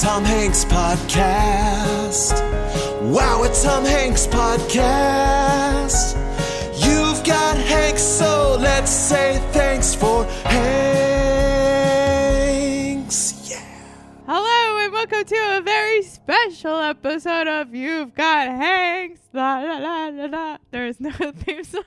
Tom Hanks podcast. Wow, it's Tom Hanks podcast. You've got Hanks, so let's say thanks for Hanks. Yeah. Hello and welcome to a very special episode of You've Got Hanks. La la la la la. There is no theme song.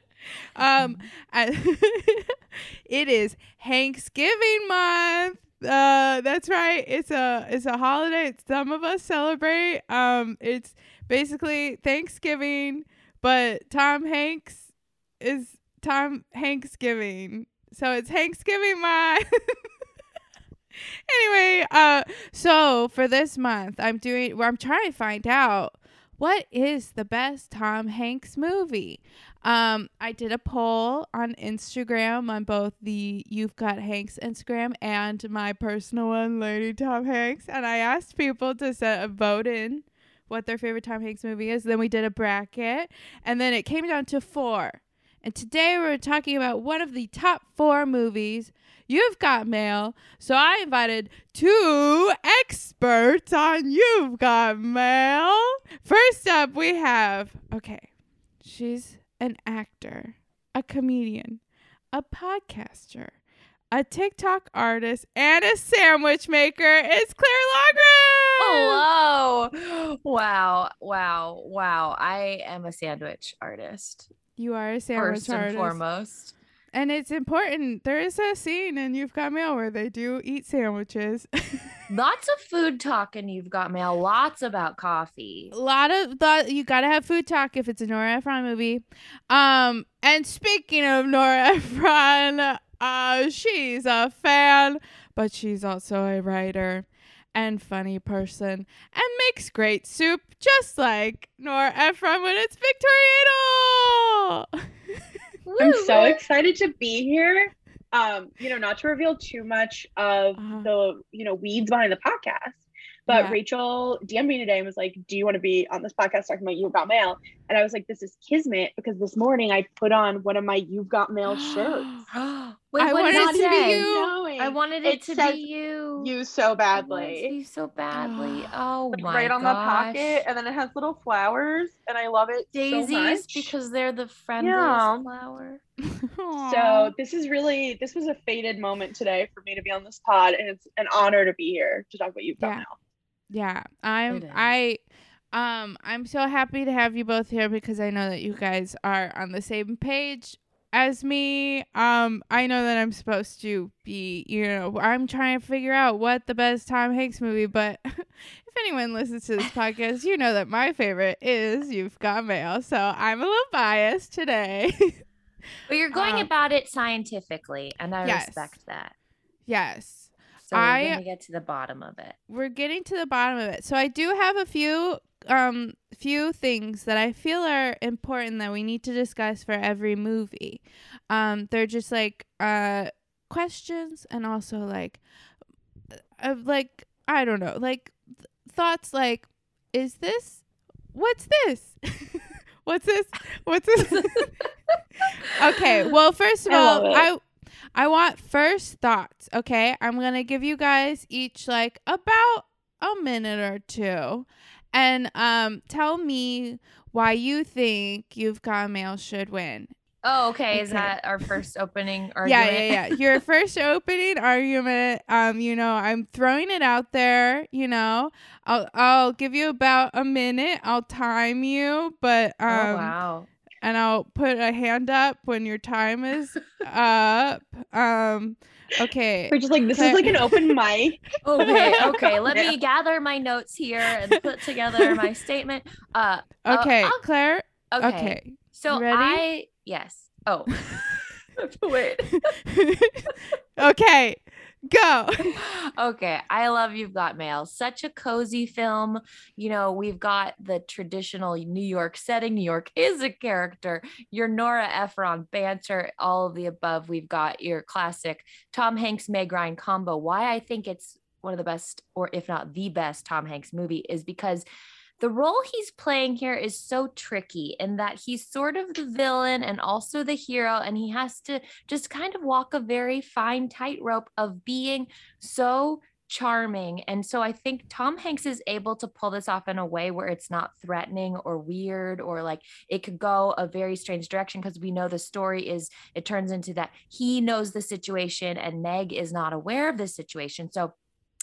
um, I- it is Thanksgiving month. Uh, that's right. It's a it's a holiday. Some of us celebrate. Um, it's basically Thanksgiving, but Tom Hanks is Tom Hanksgiving. So it's Thanksgiving month. anyway, uh, so for this month, I'm doing. Well, I'm trying to find out what is the best Tom Hanks movie. Um, I did a poll on Instagram on both the You've Got Hanks Instagram and my personal one, Lady Tom Hanks, and I asked people to set a vote in what their favorite Tom Hanks movie is. Then we did a bracket, and then it came down to four. And today we're talking about one of the top four movies You've Got Mail. So I invited two experts on You've Got Mail. First up, we have, okay, she's an actor, a comedian, a podcaster, a TikTok artist, and a sandwich maker. It's Claire Logren. Hello. Wow. Wow. Wow. I am a sandwich artist. You are a sandwich First artist. and foremost. And it's important. There is a scene in You've Got Mail where they do eat sandwiches. Lots of food talk and you've got mail. Lots about coffee. a lot of thought you gotta have food talk if it's a Nora Ephron movie. Um, and speaking of Nora Ephron, uh, she's a fan, but she's also a writer and funny person and makes great soup just like Nora Ephron when it's Victoriano. I'm so excited to be here. Um, you know, not to reveal too much of Uh-huh. the, you know, weeds behind the podcast, but Yeah. Rachel DM'd me today and was like, Do you want to be on this podcast talking about You've Got Mail? And I was like, This is kismet because this morning I put on one of my You've Got Mail shirts. Wait, I wanted it to be say? you. Knowing I wanted it, It to says be you. you so I wanted it to badly. be so badly. Oh Like, my right on the pocket, and then it has little flowers, and I love it so Daisies much. because they're the friendliest Yeah. flower. So this is really this was a fated moment today for me to be on this pod, and it's an honor to be here to talk about You've Got Yeah. Mail. Yeah, I'm I um I'm so happy to have you both here because I know that you guys are on the same page as me. Um I know that I'm supposed to be, you know, I'm trying to figure out what the best Tom Hanks movie, but if anyone listens to this podcast, you know that my favorite is You've Got Mail. So I'm a little biased today. But you're going Um, about it scientifically, and I yes. respect that. yes. So we're I- gonna get to the bottom of it. we're getting to the bottom of it. So I do have a few um few things that I feel are important that we need to discuss for every movie. Um they're just like uh questions and also like of like I don't know, like th- thoughts like is this what's this? what's this? What's this? okay, well first of I all. I I want first thoughts, okay? I'm going to give you guys each like about a minute or two and um tell me why you think You've Got Mail should win. Oh, okay. Is Okay. that our first opening argument? Yeah, yeah, yeah. Your first opening argument, um, you know, I'm throwing it out there, you know. I'll I'll give you about a minute. I'll time you, but um oh wow. And I'll put a hand up when your time is up. Um okay. We're just like this Claire- is like an open mic. Okay, okay. Let Yeah. me gather my notes here and put together my statement. Uh Okay, I'll- Claire. okay. Okay. So ready? I yes. Oh. Wait. okay. Go. okay, I love You've Got Mail. Such a cozy film. You know, we've got the traditional New York setting. New York is a character. Your Nora Ephron banter, all of the above. We've got your classic Tom Hanks Meg Ryan combo. Why I think it's one of the best, or if not the best, Tom Hanks movie is because the role he's playing here is so tricky in that he's sort of the villain and also the hero, and he has to just kind of walk a very fine tightrope of being so charming. And so I think Tom Hanks is able to pull this off in a way where it's not threatening or weird or like it could go a very strange direction because we know the story is it turns into that he knows the situation and Meg is not aware of this situation. So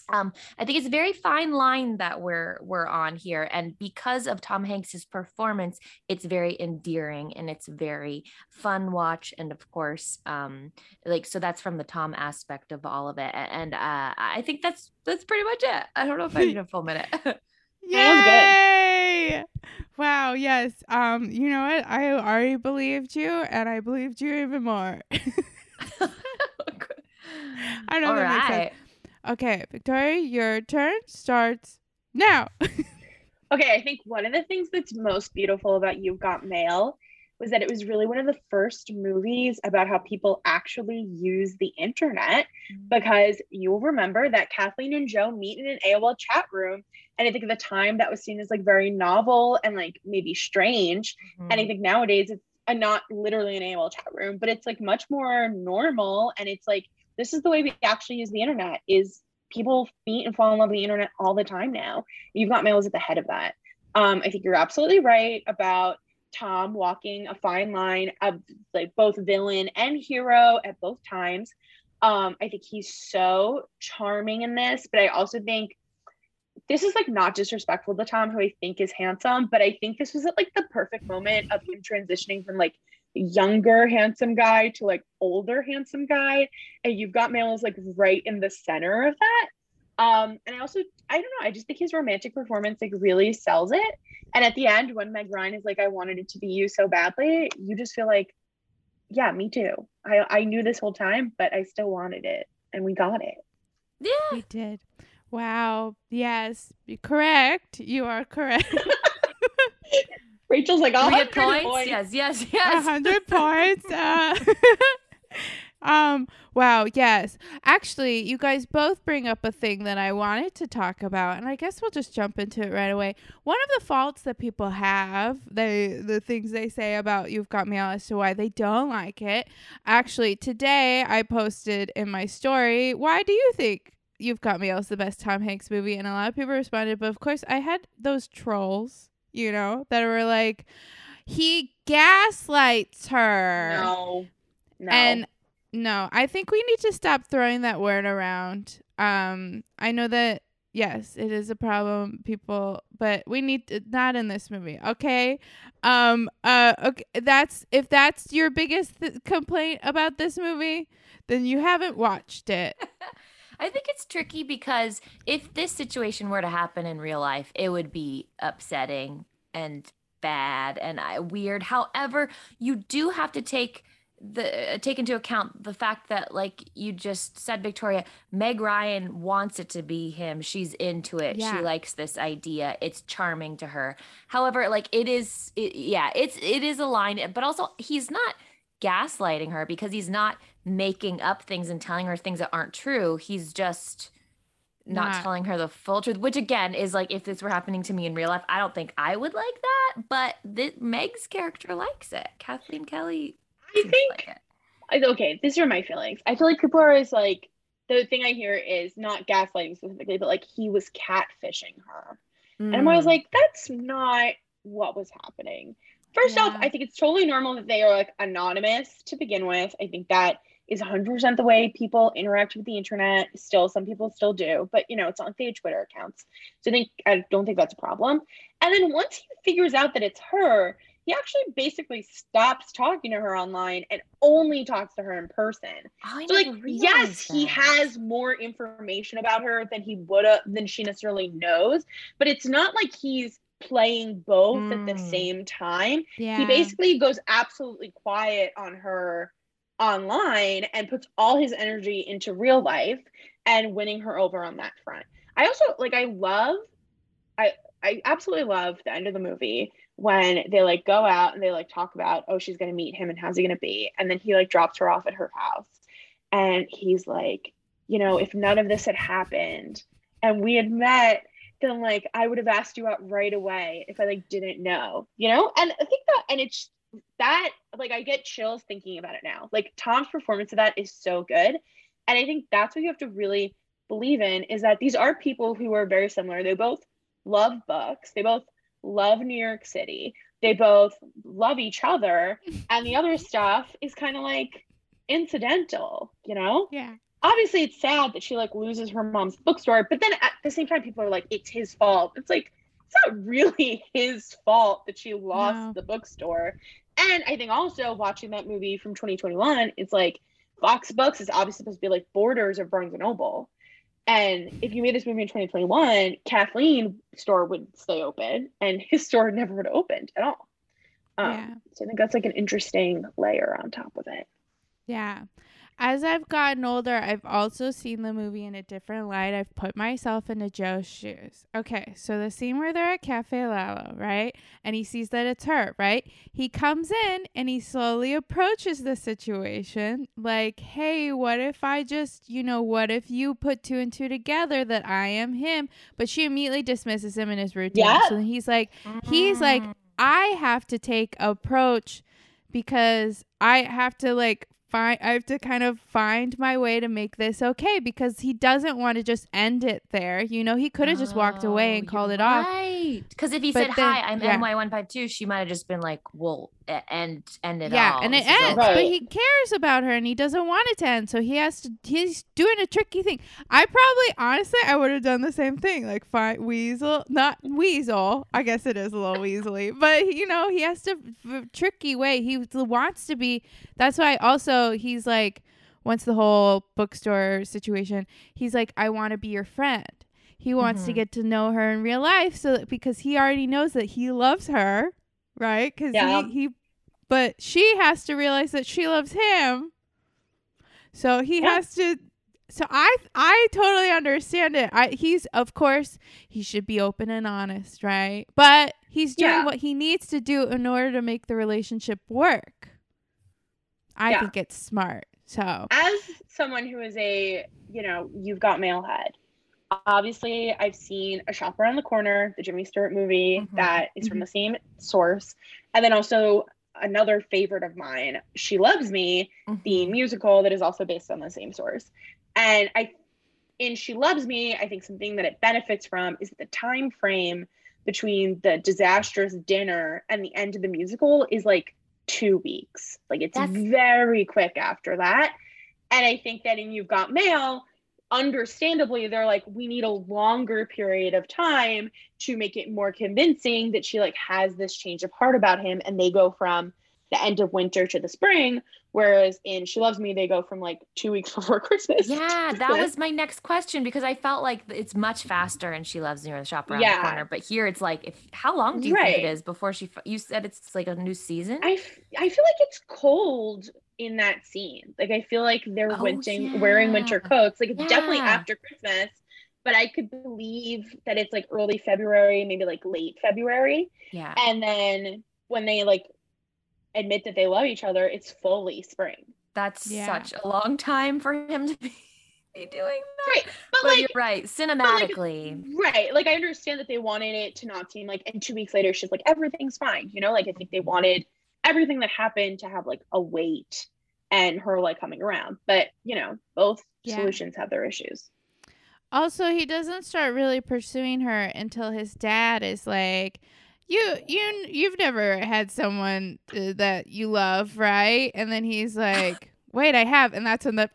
um, I think it's a very fine line that we're we're on here, and because of Tom Hanks's performance, it's very endearing and it's very fun watch. And of course, um, like so that's from the Tom aspect of all of it. And uh, I think that's that's pretty much it. I don't know if I need a full minute. Yay! Wow, yes. Um, you know what? I already believed you and I believed you even more. I know All that makes sense. Okay, Victoria, your turn starts now. Okay, I think one of the things that's most beautiful about You've Got Mail was that it was really one of the first movies about how people actually use the internet mm. because you'll remember that Kathleen and Joe meet in an AOL chat room. And I think at the time that was seen as like very novel and like maybe strange. And I mm-hmm. think nowadays it's a, not literally an AOL chat room, but it's like much more normal. And it's like, this is the way we actually use the internet is people meet and fall in love with the internet all the time now. You've got mail's at the head of that. Um, I think you're absolutely right about Tom walking a fine line of like both villain and hero at both times. Um, I think he's so charming in this, but I also think this is like not disrespectful to Tom, who I think is handsome, but I think this was at like the perfect moment of him transitioning from like younger handsome guy to like older handsome guy. And you've got Mail is like right in the center of that. Um, and I also I don't know, I just think his romantic performance like really sells it. And at the end, when Meg Ryan is like, I wanted it to be you so badly, you just feel like, yeah, me too. I I knew this whole time, but I still wanted it, and we got it. Yeah. we did. Wow. Yes. you're Correct. You are correct. Rachel's like, I'll we get points? Yes, yes, A yes. hundred points. Uh, um. Wow. Yes. Actually, you guys both bring up a thing that I wanted to talk about, and I guess we'll just jump into it right away. One of the faults that people have, they the things they say about "You've Got Mail" as to why they don't like it. Actually, today I posted in my story, "Why do you think?" You've Got Mail is the best Tom Hanks movie, and a lot of people responded. But of course, I had those trolls, you know, that were like, he gaslights her. No, no. And no, I think we need to stop throwing that word around. Um, I know that yes, it is a problem, people, but we need to, not in this movie, okay? Um, uh, okay, that's if that's your biggest th- complaint about this movie, then you haven't watched it. I think it's tricky because if this situation were to happen in real life, it would be upsetting and bad and uh, weird. However, you do have to take the uh, take into account the fact that like you just said Victoria Meg Ryan wants it to be him she's into it Yeah. she likes this idea it's charming to her however like it is it, yeah it's it is a line but also he's not gaslighting her because he's not making up things and telling her things that aren't true he's just not, Not- telling her the full truth which again is like if this were happening to me in real life i don't think i would like that but meg's character likes it kathleen kelly I think like okay, these are my feelings. I feel like people are always like the thing I hear is not gaslighting specifically, but like he was catfishing her. And I'm always Mm. like, that's not what was happening. First off, I think it's totally normal that they are like anonymous to begin with. I think that is 100% the way people interact with the internet. Still, some people still do, but you know, it's on have Twitter accounts. So I think I don't think that's a problem. And then once he figures out that it's her, he actually basically stops talking to her online and only talks to her in person. Oh, So like yes, realized he has more information about her than he would have than she necessarily knows, but it's not like he's playing both at the Mm. same time. Yeah. He basically goes absolutely quiet on her online and puts all his energy into real life and winning her over on that front. I also like I love I I absolutely love the end of the movie when they like go out and they like talk about oh she's going to meet him and how's he going to be? And then he like drops her off at her house. And he's like you know if none of this had happened and we had met then like I would have asked you out right away if I like didn't know you know? And I think that and it's that like I get chills thinking about it now like Tom's performance of that is so good and I think that's what you have to really believe in is that these are people who are very similar. They both love books. They both love New York City. They both love each other. And the other stuff is kind of like incidental, you know? Yeah. Obviously, it's sad that she like loses her mom's bookstore, but then at the same time, people are like, it's his fault. It's like, it's not really his fault that she lost No. the bookstore. And I think also watching that movie from 2021, it's like Fox Books is obviously supposed to be like borders of Barnes and Noble. And if you made this movie in 2021, Kathleen store would stay open and his store never would have opened at all. Um, Yeah. So I think that's like an interesting layer on top of it. Yeah. As I've gotten older, I've also seen the movie in a different light. I've put myself into Joe's shoes. Okay, so the scene where they're at Cafe Lalo, right? And he sees that it's her, right? He comes in and he slowly approaches the situation like, hey, what if I just, you know, what if you put two and two together that I am him? But she immediately dismisses him in his routine. Yeah. So he's like, he's like, mm. I have to take approach because I have to like find I have to kind of find my way to make this okay because he doesn't want to just end it there. You know, he could have just walked away oh, and Oh, called you're it off. Right. Because if he But said, then- Hi, I'm yeah. NY152, she might have just been like, Well, e- end, end it Yeah, all. and it This is ends, over." but he cares about her and he doesn't want it to end. So he has to. He's doing a tricky thing. I probably, honestly, I would have done the same thing. Like, find weasel, not weasel. I guess it is a little weaselly, but you know, he has to f- tricky way. He wants to be. That's why also he's like, once the whole bookstore situation, he's like, I want to be your friend. He wants to Mhm. get to know her in real life, so that, because he already knows that he loves her, right? Because Yeah. he, he but she has to realize that she loves him. So he Yeah. has to so I I totally understand it. I he's of course he should be open and honest, right? But he's doing Yeah. what he needs to do in order to make the relationship work. I Yeah. think it's smart. So as someone who is a you know you've got mail head obviously i've seen a shop around the corner the jimmy stewart movie Mhm. that is from the same source. And then also another favorite of mine she loves me the Mhm. musical that is also based on the same source. And i in she loves me i think something that it benefits from is that the time frame between the disastrous dinner and the end of the musical is like two weeks. Like it's That's- very quick after that. And i think that in you've got mail understandably they're like we need a longer period of time to make it more convincing that she like has this change of heart about him and they go from the end of winter to the spring whereas in she loves me they go from like two weeks before christmas Yeah, that Christmas. was my next question because I felt like it's much faster and she loves near the shop around Yeah. the corner. But here it's like, if how long do you think it is before she? You said it's like a new season. I, I feel like it's cold in that scene. Like I feel like they're Oh, winting, wearing winter coats. Like it's definitely after Christmas, but I could believe that it's like early February, maybe like late February. yeah, And then when they like admit that they love each other, it's fully spring. that's Yeah. such a long time for him to be, be doing that. Right. But, But like you're right, cinematically. Right. Like I understand that they wanted it to not seem like and two weeks later she's like everything's fine. You know, like I think they wanted everything that happened to have like a weight and her like coming around. But you know, both Yeah. solutions have their issues. Also, he doesn't start really pursuing her until his dad is like, "You, you, you've never had someone uh, that you love, right?" And then he's like, "Wait, I have," and that's when the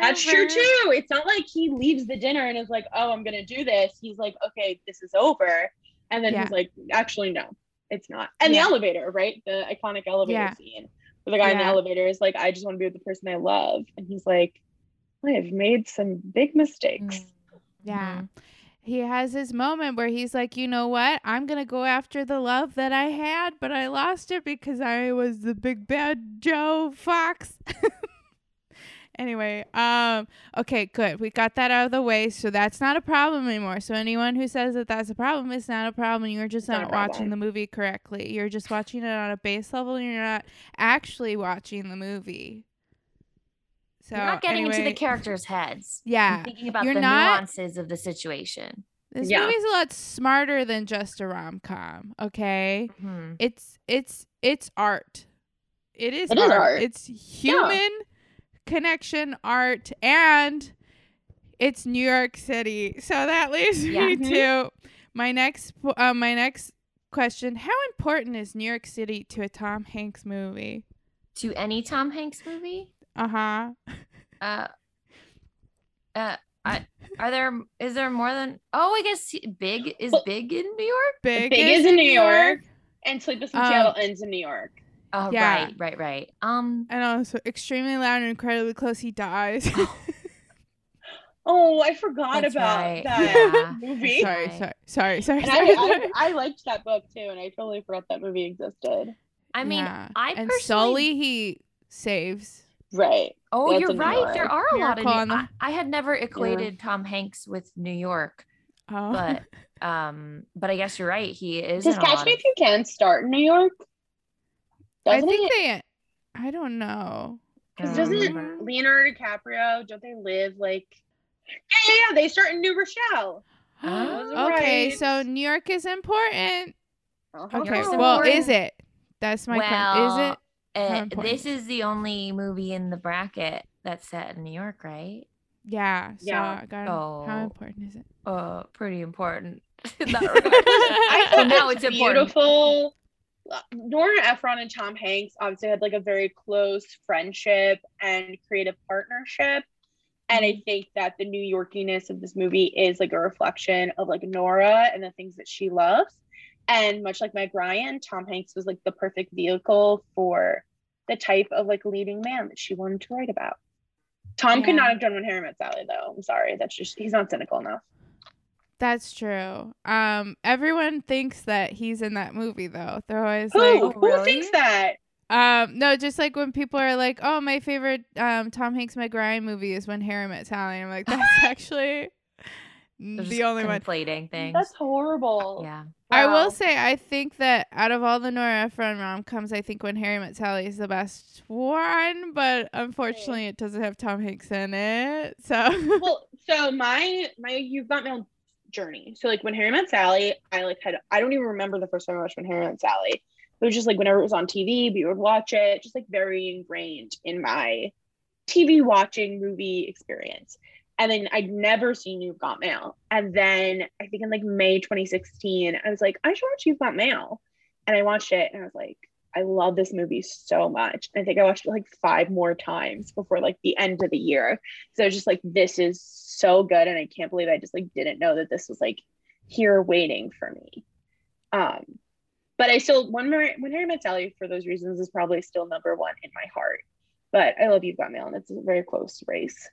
That's true too. It's not like he leaves the dinner and is like, "Oh, I'm gonna do this." He's like, "Okay, this is over," and then Yeah. he's like, "Actually, no, it's not." And Yeah. the elevator, right? The iconic elevator Yeah. scene where the guy in the elevator is like, "I just want to be with the person I love," and he's like, "I have made some big mistakes." Mm. Yeah. Mhm. He has his moment where he's like, you know what? I'm going to go after the love that I had, but I lost it because I was the big bad Joe Fox. anyway, um, okay, good. We got that out of the way. So that's not a problem anymore. So anyone who says that that's a problem, it's not a problem. You're just Not not watching the movie correctly. You're just watching it on a base level and you're not actually watching the movie. So You're not getting into the characters' heads. Yeah. thinking about You're the not- nuances of the situation. This Yeah. movie's a lot smarter than just a rom com. Okay, Mhm. it's it's it's art. It is, It is art. art. It's human connection art, and it's New York City. So that leaves Yeah. me to my next uh, my next question. How important is New York City to a Tom Hanks movie? To any Tom Hanks movie? Uh-huh. Uh, uh, I, are there? Is there more than? Oh, I guess Big is Well- Big in New York. Big, Big is in New York. And Sleepless in Um, Seattle ends in New York. Oh, Yeah. right, right, right. Um, And also extremely loud and incredibly close he dies. Oh, I forgot That's about right. that Yeah. movie. sorry, Right. sorry, sorry, sorry, And sorry. I, sorry. I, I liked that book too, and I totally forgot that movie existed. I mean, Yeah. I and personally. Sully he saves. Right. Oh, That's you're in New right. There are a lot of. New- I, I had never equated Tom Hanks with New York, Oh. but um, but I guess you're right. He is. Does Catch Me If You Can start in New York? I Doesn't think it? they. I don't know. Because doesn't remember. Leonardo DiCaprio, don't they live like. Yeah, yeah, yeah, they start in New Rochelle. Oh, okay, right. so New York is important. Uh-huh. Okay, York's well, important. is it? That's my question. Is Well, it? Uh, important? this is the only movie in the bracket that's set in New York, right? Yeah. So Yeah. I got how Oh. important is it? Uh, pretty important. in that regard. I So thought now it's it's important. beautiful. Uh, Nora Ephron and Tom Hanks obviously had like a very close friendship and creative partnership. And Mm-hmm. I think that the New Yorkiness of this movie is like a reflection of like Nora and the things that she loves. And much like Meg Ryan, Tom Hanks was like the perfect vehicle for the type of like leading man that she wanted to write about. Tom could not have done When Harry Met Sally though. I'm sorry. That's just he's not cynical enough. That's true. Um, everyone thinks that he's in that movie though. They're always Who like, who really? thinks that? um, no, just like when people are like, "Oh, my favorite um Tom Hanks Meg Ryan movie is When Harry Met Sally." I'm like, that's actually They're the only one. conflating things. That's horrible. yeah. I will say, I think that out of all the Nora Ephron rom coms, I think When Harry Met Sally is the best one, but unfortunately, it doesn't have Tom Hanks in it. So, well, so my my you've got mail journey. So like when Harry Met Sally, I like had I don't even remember the first time I watched When Harry Met Sally. It was just like whenever it was on TV, we would watch it, just like very ingrained in my TV watching movie experience. And then I'd never seen You've Got Mail. And then I think in like May 2016, I was like, I should watch You've Got Mail. And I watched it and I was like, I love this movie so much. I think I watched it like five more times before like the end of the year. So I was just like, this is so good. And I can't believe I just like didn't know that this was like here waiting for me. Um, but I still one more when Harry Met Sally for those reasons is probably still number one in my heart. But I love You've Got Mail, and it's a very close race.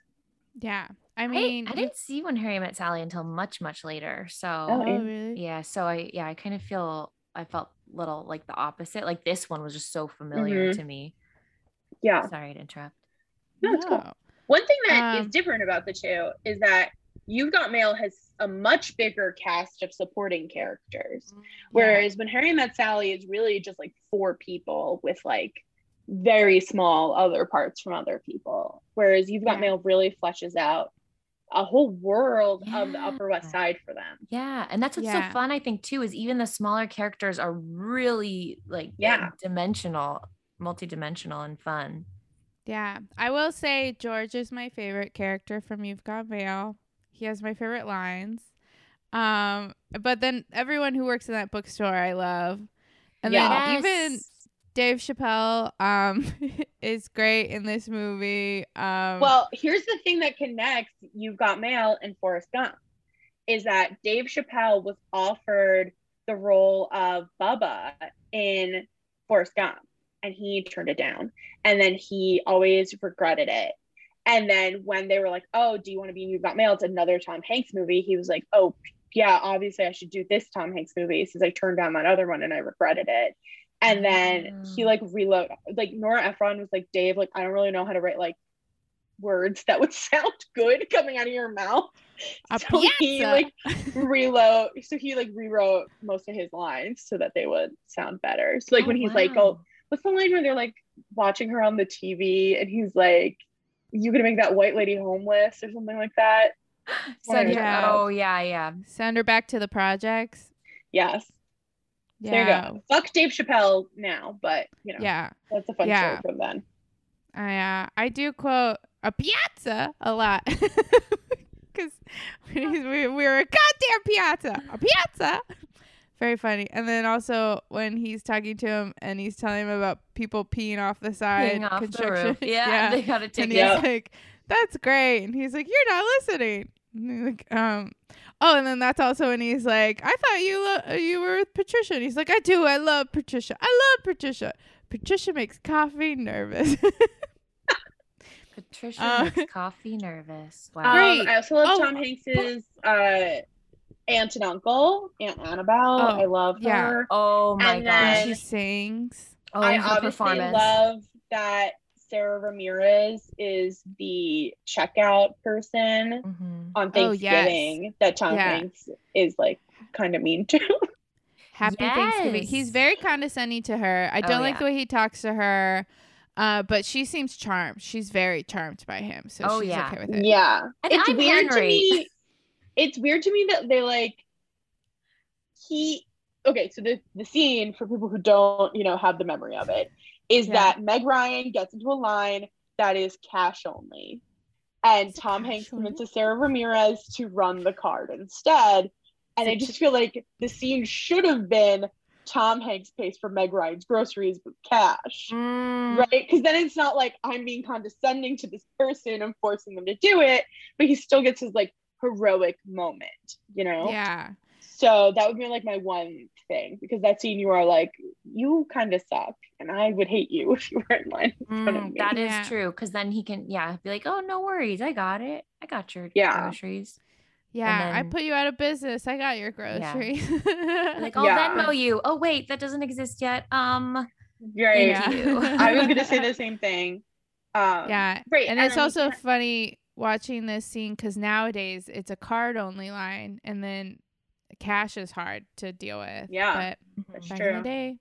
yeah. I I, mean, I didn't see When Harry Met Sally until much, much later. So Oh, really? yeah, so I yeah, I kind of feel I felt little like the opposite. Like this one was just so familiar Mhm. to me. Yeah, Sorry to interrupt. no, it's cool. One thing that is Um, different about the two is that You've Got Mail has a much bigger cast of supporting characters. Whereas when Harry Met Sally is really just like four people with like very small other parts from other people. Whereas You've Got Yeah. Mail really fleshes out a whole world of the Upper West Side for them. Yeah, and that's what's Yeah. so fun I think too is even the smaller characters are really like Yeah. dimensional, multi-dimensional and fun. Yeah, I will say George is my favorite character from You've Got Mail. He has my favorite lines. Um, but then everyone who works in that bookstore, I love. And Yeah. then even Yes. Dave Chappelle um is great in this movie. Um, Well, here's the thing that connects You've Got Mail and Forrest Gump is that Dave Chappelle was offered the role of Bubba in Forrest Gump and he turned it down. And then he always regretted it. And then when they were like, oh, do you want to be in You've Got Mail? It's another Tom Hanks movie. He was like, oh, yeah, obviously I should do this Tom Hanks movie since I turned down that other one and I regretted it. And then he Mm. like reload, like Nora Ephron was like, Dave, like, I don't really know how to write like words that would sound good coming out of your mouth. a so he like reload, so he like rewrote most of his lines so that they would sound better. So like Oh, when he's like, oh, what's the line where they're like watching her on the TV and he's like, you gonna make that white lady homeless or something like that? Send her- Yeah. Oh yeah, yeah. Send her back to the projects. Yes. Yeah. There you go. Fuck Dave Chappelle now, but you know, Yeah. that's a fun Yeah. show from then. I uh, I do quote a piazza a lot. Because we, we were a goddamn piazza, a piazza. Very funny. And then also when he's talking to him and he's telling him about people peeing off the side, Being off the construction. roof. Yeah, they got to and take he's it. Yeah. like, "That's great." And he's like, "You're not listening." And like, um, oh, and then that's also when he's like, "I thought you lo- you were with Patricia." And he's like, "I do. I love Patricia. I love Patricia. Patricia makes coffee nervous." Patricia Uh, makes coffee nervous. Wow. Um, I also love Oh, Tom Hanks's uh, aunt and uncle, Aunt Annabelle. Oh, I love yeah. her. Oh my And gosh. then- she sings. Oh, I her obviously performance. love that Sara Ramirez is the checkout person Mhm. on Oh, yes. Thanksgiving that Tom Yeah. Hanks is like kind of mean to. Happy Thanksgiving. He's very condescending to her. I Oh, don't like yeah. the way he talks to her. Uh, but she seems charmed. She's very charmed by him, so Oh, she's yeah. okay with it. yeah, And it's I'm weird to me. It's weird to me that they like he. Okay, so the the scene for people who don't, you know, have the memory of it, is Yeah. that Meg Ryan gets into a line that is cash only, and Is it Tom Hanks only? convinces Sara Ramirez to run the card instead. And I just feel like the scene should have been Tom Hanks pays for Meg Ryan's groceries with cash. Mm, Right? Because then it's not like I'm being condescending to this person and forcing them to do it, but he still gets his like heroic moment, you know? Yeah. So that would be like my one thing because that scene you are like, you kind of suck, and I would hate you if you were in line in mm, that is Yeah. true. Because then he can, yeah, be like, oh, no worries. I got it. I got your Yeah. groceries. Yeah, I put you out of business. I got your groceries. Like, I'll Yeah. Venmo you. Oh, wait, that doesn't exist yet. Um, right. Thank you. I was gonna say the same thing. Um, yeah. Right. And it's also can't- funny watching this scene because nowadays it's a card only line and then cash is hard to deal with. Yeah, But that's back in the day,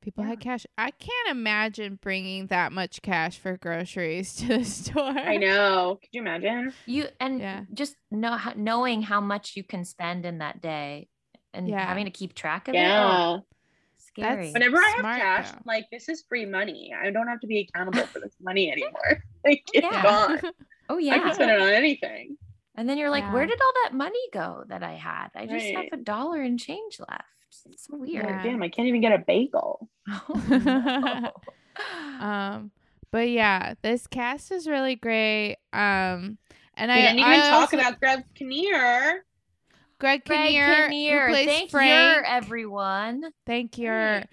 people Yeah. had cash. I can't imagine bringing that much cash for groceries to the store. I know. Could you imagine? you and Yeah. just know knowing how much you can spend in that day and Yeah. having to keep track of it. Yeah. Oh, scary. Whenever I have Smart, cash, though. like this is free money. I don't have to be accountable for this money anymore. Like it's Yeah. gone. oh, yeah. I can spend it on anything. And then you're like, where did all that money go that I had? I just Right. have a dollar and change left. It's so weird. Yeah. Damn, I can't even get a bagel. Oh, no. um, but yeah, this cast is really great. Um, and We I didn't even I talk also- about Greg Kinnear. Greg Kinnear, Greg Kinnear, Kinnear. who plays Thank you, everyone. Thank you. And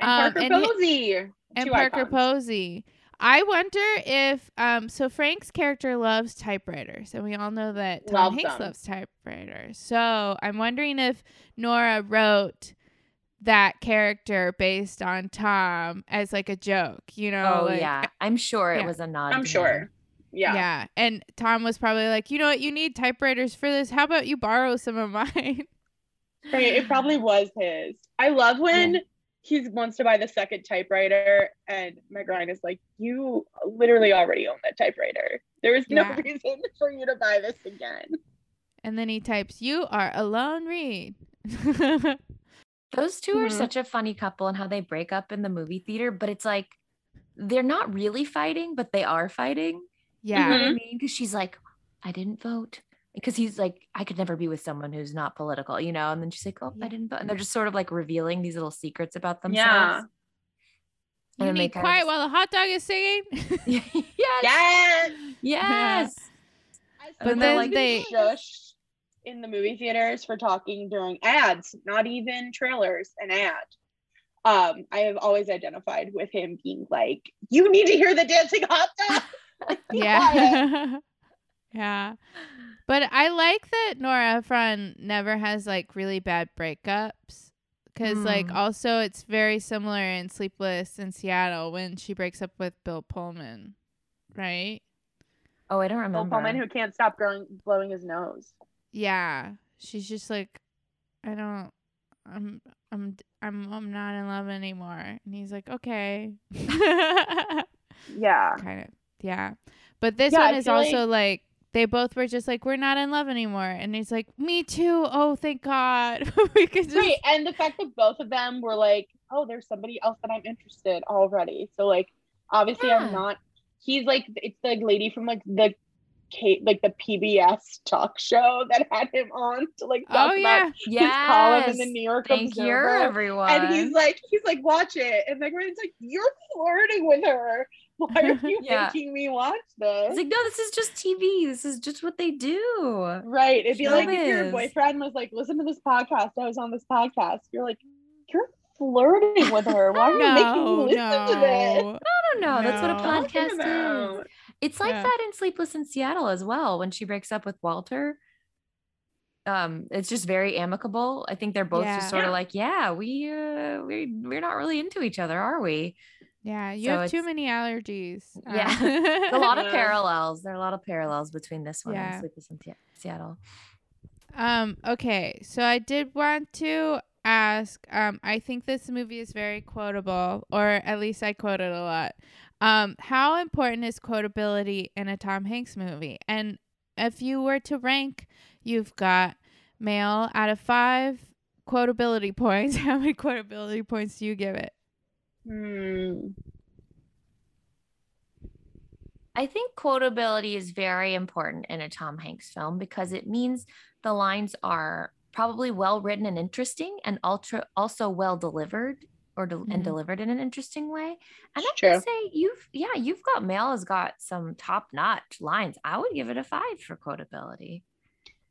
Um, Parker and he- Posey. and Parker icons. Posey. I wonder if um so Frank's character loves typewriters and we all know that Tom Loves Hanks them. loves typewriters. So I'm wondering if Nora wrote that character based on Tom as like a joke, you know? oh like- yeah, I'm sure yeah. it was a nod. I'm sure. him. Yeah. Yeah. And Tom was probably like, you know what, you need typewriters for this. How about you borrow some of mine? Right, It probably was his. I love when he wants to buy the second typewriter and Meg Ryan is like, You literally already own that typewriter. There is no Yeah. reason for you to buy this again. and then he types, You are alone read. Those 2 are Mhm. such a funny couple and how they break up in the movie theater, but it's like they're not really fighting, but they are fighting. You know yeah. what Mm-hmm. I mean? Because she's like, I didn't vote. Because he's like, I could never be with someone who's not political, you know? And then she's like, Oh, Yeah. I didn't vote. And they're just sort of like revealing these little secrets about themselves. Yeah. And You then they need kind of quiet while the hot dog is singing. yes. Yes. Yes. But then like, they shushed in the movie theaters for talking during ads, not even trailers, an ad. Um, I have always identified with him being like, "You need to hear the dancing hot dog." Be quiet. yeah. yeah. But I like that Nora Ephron never has like really bad breakups. Cause like Mm. also it's very similar in Sleepless in Seattle when she breaks up with Bill Pullman, right? Oh, I don't remember. Bill. Pullman who can't stop growing, blowing his nose. Yeah, she's just like, I don't, I'm, I'm, I'm, I'm not in love anymore, and he's like, okay, Yeah. kind of, yeah. But this Yeah, one is feel also like they both were just like, we're not in love anymore, and he's like, me too. Oh, thank God, we could just. Right, and the fact that both of them were like, "Oh, there's somebody else that I'm interested already." So like, obviously, Yeah. I'm not. He's like, it's the lady from like the Kate, like the PBS talk show that had him on to like talk Oh yeah. about his column in the New York Thank you, Observer. everyone. And he's like, he's like, watch it. And Meg Ryan's like, you're flirting with her. Why are you Yeah. making me watch this? It's like, no, this is just TV. This is just what they do. right. It'd be like if your boyfriend was like, listen to this podcast. I was on this podcast. You're like, you're flirting with her. Why are you making me listen no. to this? No, no, no, know. That's what a podcast is. It's like Yeah. that in Sleepless in Seattle as well when she breaks up with Walter. Um, it's just very amicable. I think they're both Yeah. just sort of like, yeah, we uh we we're not really into each other, are we? Yeah, you So have too many allergies. Yeah. Uh, a lot of parallels. There are a lot of parallels between this one Yeah. and Sleepless in Se- Seattle. Um, okay, so I did want to ask, um, I think this movie is very quotable, or at least I quote it a lot. Um, how important is quotability in a Tom Hanks movie? And if you were to rank, you've got mail out of five quotability points. How many quotability points do you give it? Hmm. I think quotability is very important in a Tom Hanks film because it means the lines are probably well written and interesting and ultra also well delivered or del- and Mhm. delivered in an interesting way. And I would say you've yeah, you've got Mail has got some top-notch lines. I would give it a five for quotability.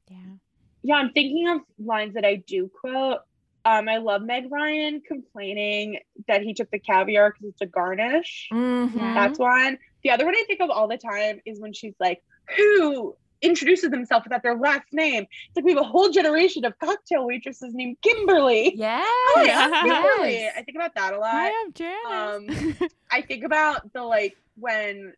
Yeah. Yeah, I'm thinking of lines that I do quote. Um, I love Meg Ryan complaining that he took the caviar because it's a garnish. Mhm. That's one. The other one I think of all the time is when she's like, "Who introduces themselves without their last name?" It's like we have a whole generation of cocktail waitresses named Kimberly. Yes. Hi, Yeah. I'm Kimberly. I think about that a lot. Hi, I'm Janice. I think about the like when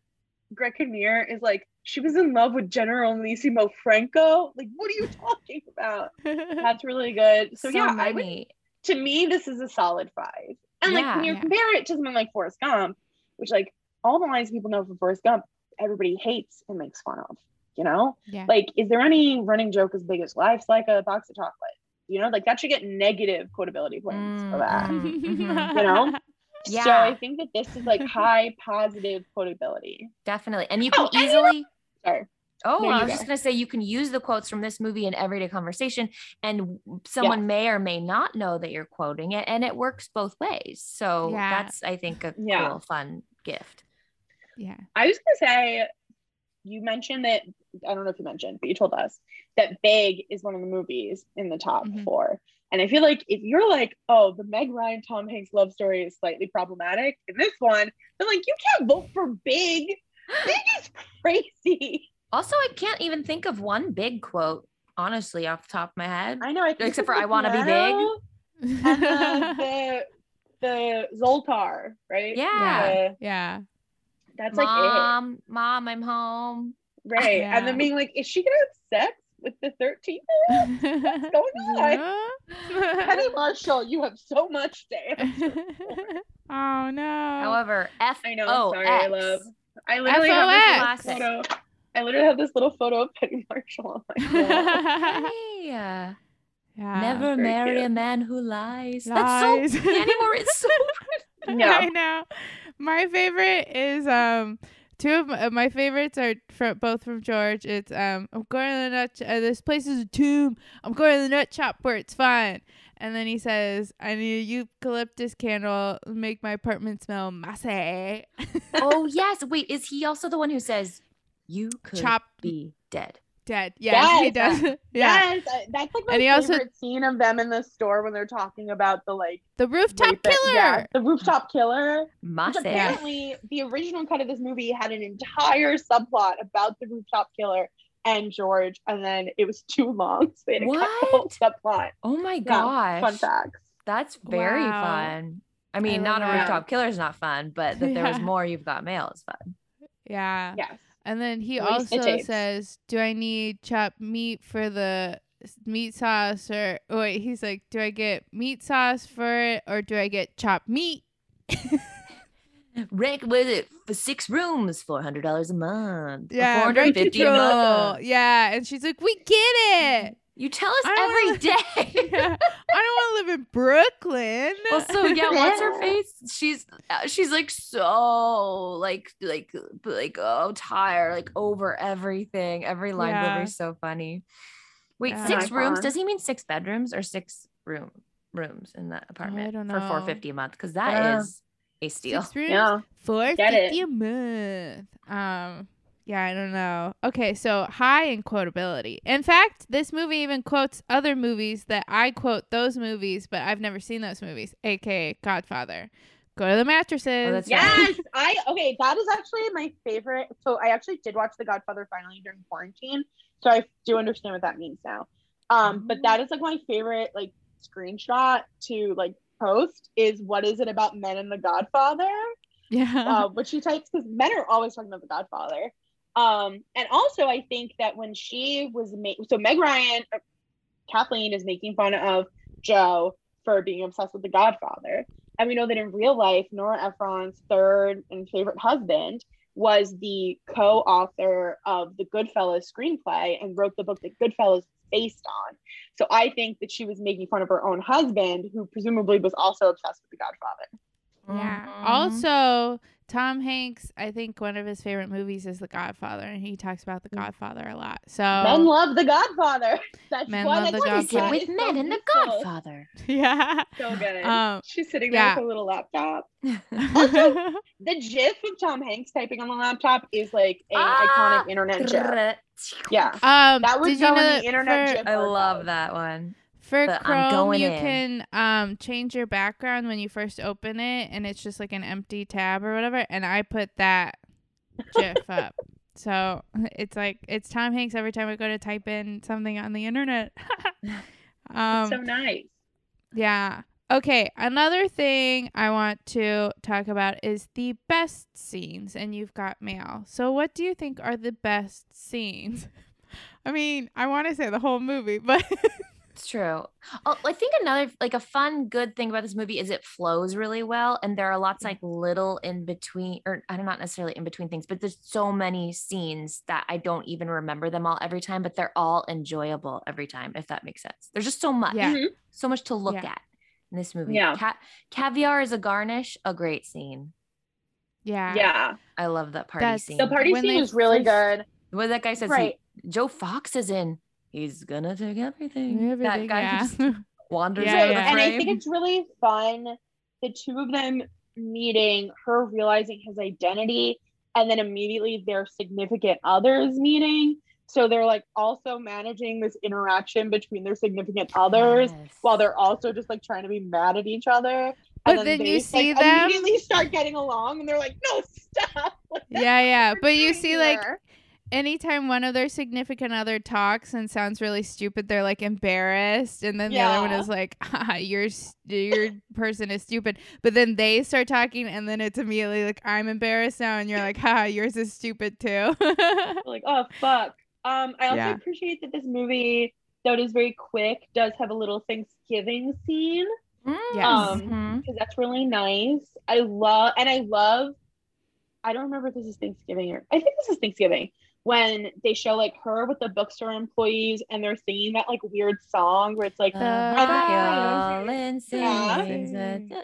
Greg Kinnear is like, she was in love with Generalissimo Franco. Like, what are you talking about? That's really good. So, So yeah, I would, to me, this is a solid five. And like when you Yeah. compare it to something like Forrest Gump, which like all the lines people know from Forrest Gump, everybody hates and makes fun of. You know, yeah. like, is there any running joke as big as life's like a box of chocolate? You know, like that should get negative quotability points for that. Mm, mhm. You know? Yeah. So I think that this is like high positive quotability. Definitely. And you can Oh, easily Sorry. Oh, There I was go. just going to say you can use the quotes from this movie in everyday conversation, and someone may or may not know that you're quoting it, and it works both ways. So Yeah. that's, I think, a Yeah. cool, fun gift. yeah. I was gonna say, you mentioned that I don't know if you mentioned, but you told us that Big is one of the movies in the top Mhm. four. And I feel like if you're like, oh, the Meg Ryan Tom Hanks love story is slightly problematic in this one, then like you can't vote for Big. Big is crazy. Also, I can't even think of one big quote, honestly, off the top of my head. I know. I think Except for the I wanna be big. And the, the the Zoltar, right? Yeah. The- yeah. that's like. Mom, mom, I'm home. Right. And then being like, is she gonna have sex with the 13 What's going on? Penny Marshall, you have so much to answer. oh no. However, F I know. O sorry, I X. love. I literally have this little photo. I literally have this little photo of Penny Marshall on my wall. Hey, uh, yeah. never very marry a man who lies. Lies. That's so anymore. It's so I yeah. know. My favorite is um two of my, my favorites are from both from George. It's um I'm going to the nut. Ch- uh, this place is a tomb. I'm going to the nut shop where it's fun. And then he says, "I need a eucalyptus candle. Make my apartment smell messy." oh yes. Wait, is he also the one who says you could Chop be dead? dead. Yes, he Yes. does. yeah. Yes, that's like my And he also- favorite scene of them in the store when they're talking about the like The rooftop rape- killer. Yeah, the rooftop killer. Which apparently the original cut of this movie had an entire subplot about the rooftop killer and George, and then it was too long, so they had to cut the whole subplot. Oh my Yeah, gosh. Fun facts. That's very Wow. fun. I mean, love not a that. rooftop killer is not fun, but that there was more you've got mail is fun. Yeah. Yes. And then he At least the also says, "Do I need chopped meat for the meat sauce or oh, wait?" He's like, "Do I get meat sauce for it or do I get chopped meat?" Rank with it for six rooms, four hundred dollars a month. Yeah, four rent a control. month. Yeah, and she's like, "We get it." You tell us I don't every wanna- day. Yeah. I don't want to live in Brooklyn. Also, yeah, what's her face? She's uh, she's like so like like like oh tired, like over everything. Every line Yeah. delivery is so funny. Wait, Yeah. six rooms? God. Does he mean six bedrooms or six room rooms in that apartment don't for know. four fifty a month? Because that is Yeah. A steal. Six rooms, Yeah. four Get it. fifty a month. Um, yeah, I don't know. Okay, so high in quotability. In fact, this movie even quotes other movies that I quote those movies, but I've never seen those movies, aka Godfather. Go to the mattresses. Oh, that's Yes, I okay. That is actually my favorite. So I actually did watch The Godfather finally during quarantine, so I do understand what that means now. Um, but that is like my favorite like screenshot to like post is what is it about men and The Godfather? yeah. uh, which she types because men are always talking about The Godfather. Um, and also I think that when she was ma- so Meg Ryan, uh, Kathleen is making fun of Joe for being obsessed with The Godfather, and we know that in real life, Nora Ephron's third and favorite husband was the co-author of the Goodfellas screenplay and wrote the book that Goodfellas based on. So I think that she was making fun of her own husband, who presumably was also obsessed with The Godfather. Yeah. Mhm. Also, Tom Hanks, I think one of his favorite movies is The Godfather, and he talks about The Mm. Godfather a lot. So Men love The Godfather. That's Men why love The What is it Godfather. with It's men and the. Godfather? yeah. So good. Um, She's sitting there yeah. with a little laptop. Also, the GIF of Tom Hanks typing on the laptop is like a Ah, iconic internet GIF. Yeah, um, that was did you know in the internet for, GIF. I love that one. For but I'm Chrome, going you in. can um change your background when you first open it, and it's just like an empty tab or whatever. And I put that GIF up. So it's like it's Tom Hanks every time I go to type in something on the internet. um, so nice. Yeah. Okay, another thing I want to talk about is the best scenes, and you've got mail. So, what do you think are the best scenes? I mean, I want to say the whole movie, but It's true. Oh, I think another like a fun good thing about this movie is it flows really well, and there are lots like little in between, or I don't not necessarily in between things, but there's so many scenes that I don't even remember them all every time, but they're all enjoyable every time. If that makes sense. There's just so much, Yeah. Mhm. so much to look Yeah. at in this movie. Yeah. Ca- caviar is a garnish, a great scene. yeah, Yeah, I love that party That's- scene. the party When scene they was really good. What that guy says, Right. he, Joe Fox is in. He's gonna take everything. Everything, that guy yeah. just wanders Yeah, out of yeah. the And I think it's really fun. The two of them meeting, her realizing his identity, and then immediately their significant others meeting. So they're like also managing this interaction between their significant others Yes. while they're also just like trying to be mad at each other. But And then they you just, like, see them- immediately start getting along, and they're like, "No, stop!" Like, yeah, yeah. But you doing see, like, here. Anytime one of their significant other talks and sounds really stupid, they're like embarrassed, and then the other one is like, "Haha, "Your your person is stupid." But then they start talking, and then it's immediately like, "I'm embarrassed now," and you're like, "Ha, yours is stupid too." like, oh fuck. Um, I also Yeah. appreciate that this movie, though it is very quick, does have a little Thanksgiving scene Yes. Um, Mhm. because that's really nice. I love, and I love. I don't remember if this is Thanksgiving or I think this is Thanksgiving when they show like her with the bookstore employees and they're singing that like weird song where it's like The Uh, Yeah.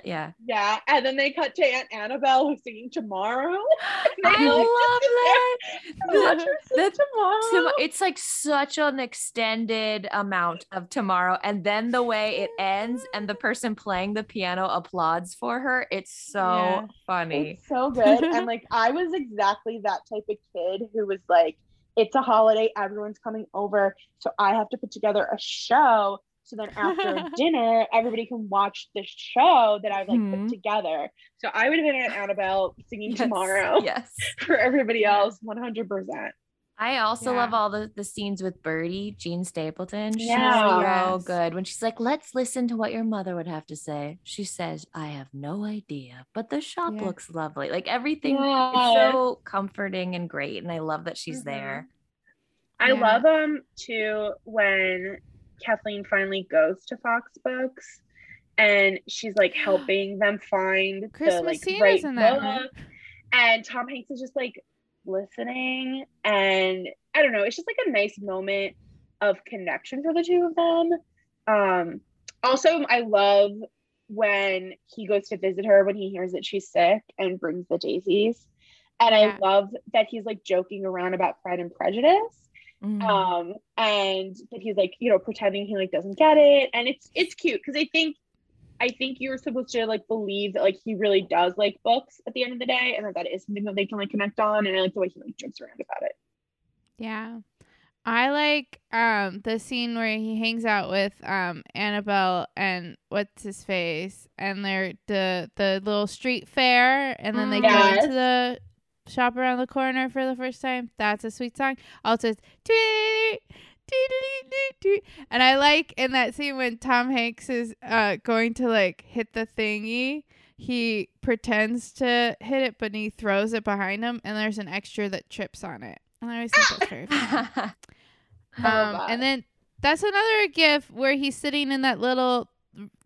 Yeah. yeah, and then they cut to Aunt Annabelle who's singing tomorrow. I love that. just sit there and watch her sing That's tomorrow. Tom- it's like such an extended amount of tomorrow and then the way it ends and the person playing the piano applauds for her it's so Yeah. funny It's so good. and like I was exactly that type of kid who was like, it's a holiday, everyone's coming over, so I have to put together a show. So then after dinner, everybody can watch the show that I've like Mhm. put together. So I would have been at Annabelle singing Yes, tomorrow yes for everybody else, 100%. I also Yeah. love all the, the scenes with Birdie, Jean Stapleton. She's Yeah. so Yes. good. When she's like, let's listen to what your mother would have to say. She says, I have no idea, but the shop Yeah. looks lovely. Like everything is so comforting and great. And I love that she's Mhm. there. I Yeah. love um too when Kathleen finally goes to Fox Books and she's like helping them find the Christmas like scene right is in that, right? book. And Tom Hanks is just like listening and I don't know, it's just like a nice moment of connection for the two of them. Um, also, I love when he goes to visit her when he hears that she's sick and brings the daisies. And Yeah. I love that he's like joking around about Pride and Prejudice. Mhm. Um, and that he's like, you know, pretending he like doesn't get it. And it's it's cute because I think I think you're supposed to like believe that like he really does like books at the end of the day and that that is something that they can like connect on. And I like the way he like jokes around about it. Yeah. I like um the scene where he hangs out with um Annabelle and what's his face and they're the the little street fair and then they go Yes. into the shop around the corner for the first time. That's a sweet song. Also it's "Tweet, tweet, tweet, tweet." And I like in that scene when Tom Hanks is uh going to like hit the thingy he pretends to hit it but he throws it behind him and there's an extra that trips on it. And I always think that's very funny. Um, and then that's another gif where he's sitting in that little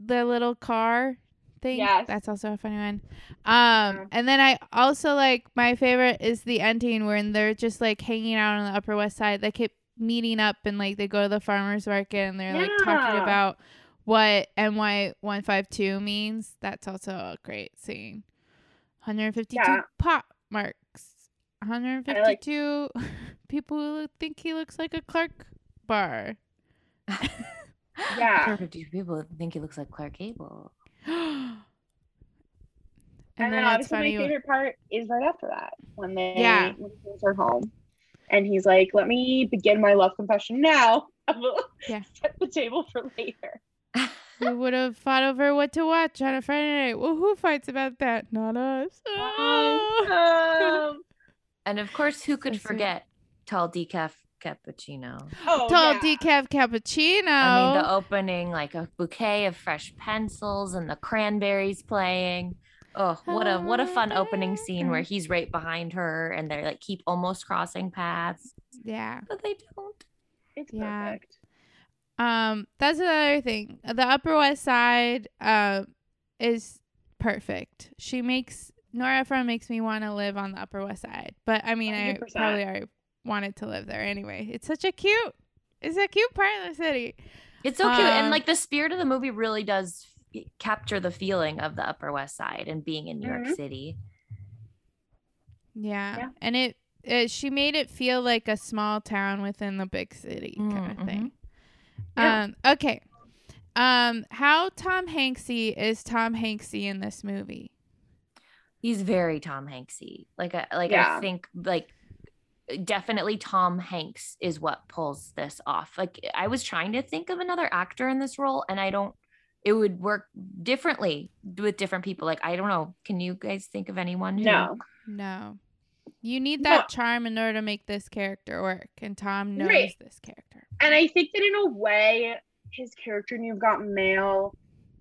the little car thing. Yes. That's also a funny one. Um Yeah. and then I also like my favorite is the ending when they're just like hanging out on the upper west side. They keep meeting up and like they go to the farmers market and they're like talking about what NY one five two means. That's also a great scene. 152 Yeah. pot marks. 152 people who think he looks like a Clark bar. Yeah. Perfect. People think he looks like Clark Gable. and, And, then, it's obviously my favorite part is right after that when they Yeah. when he goes her home. And he's like, let me begin my love confession now. I will Yeah. set the table for later. We would have fought over what to watch on a Friday night. Well, who fights about that? Not us. Um, And of course, who could So sweet. forget tall decaf cappuccino? oh, Tall yeah. decaf cappuccino. I mean, the opening, like a bouquet of fresh pencils and the cranberries playing. Oh, what a what a fun opening scene where he's right behind her and they're like keep almost crossing paths, yeah. but they don't. It's Yeah. perfect. Um, that's another thing. The Upper West Side uh, is perfect. She makes Nora Ephron makes me want to live on the Upper West Side. But I mean, I 100%. probably already wanted to live there anyway. It's such a cute, it's a cute part of the city. It's so cute, and Um, like the spirit of the movie really does f- capture the feeling of the Upper West Side and being in New York Mhm. City. Yeah, Yeah. and it, it she made it feel like a small town within the big city kind of thing. Yeah. Um, okay. Um, how Tom Hanksy is Tom Hanksy in this movie? He's very Tom Hanksy. Like I like Yeah. I think like definitely Tom Hanks is what pulls this off. Like I was trying to think of another actor in this role and I don't it would work differently with different people. Like I don't know. Can you guys think of anyone who No. No. You need No. that charm in order to make this character work, and Tom knows Right. this character. And I think that in a way, his character in You've Got Mail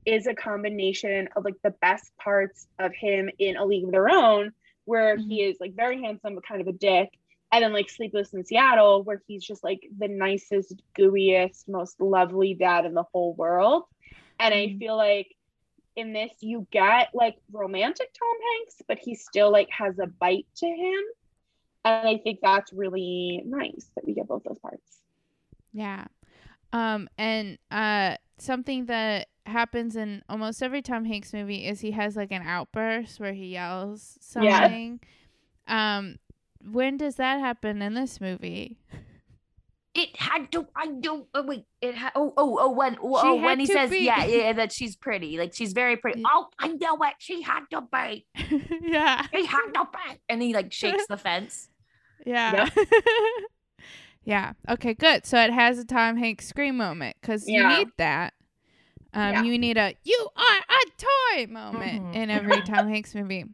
is a combination of like the best parts of him in A League of Their Own, where he mm-hmm. is like very handsome but kind of a dick. And then like Sleepless in Seattle, where he's just like the nicest, gooeyest, most lovely dad in the whole world. And I Mhm. feel like in this you get like romantic Tom Hanks, but he still like has a bite to him. And I think that's really nice that we get both those parts. Yeah. Um, and uh, something that happens in almost every Tom Hanks movie is he has like an outburst where he yells Yeah. something. Um, when does that happen in this movie? it had to I don't oh wait it had oh oh oh when oh, oh, when he says be. yeah yeah that she's pretty like she's very pretty Yeah. oh I know it she had to be yeah. she had to be and he like shakes the fence Yeah. yeah. Okay, good. So it has a Tom Hanks scream moment because you need that. Um, Yeah. You need a "you are a toy" moment Mhm. in every Tom Hanks movie,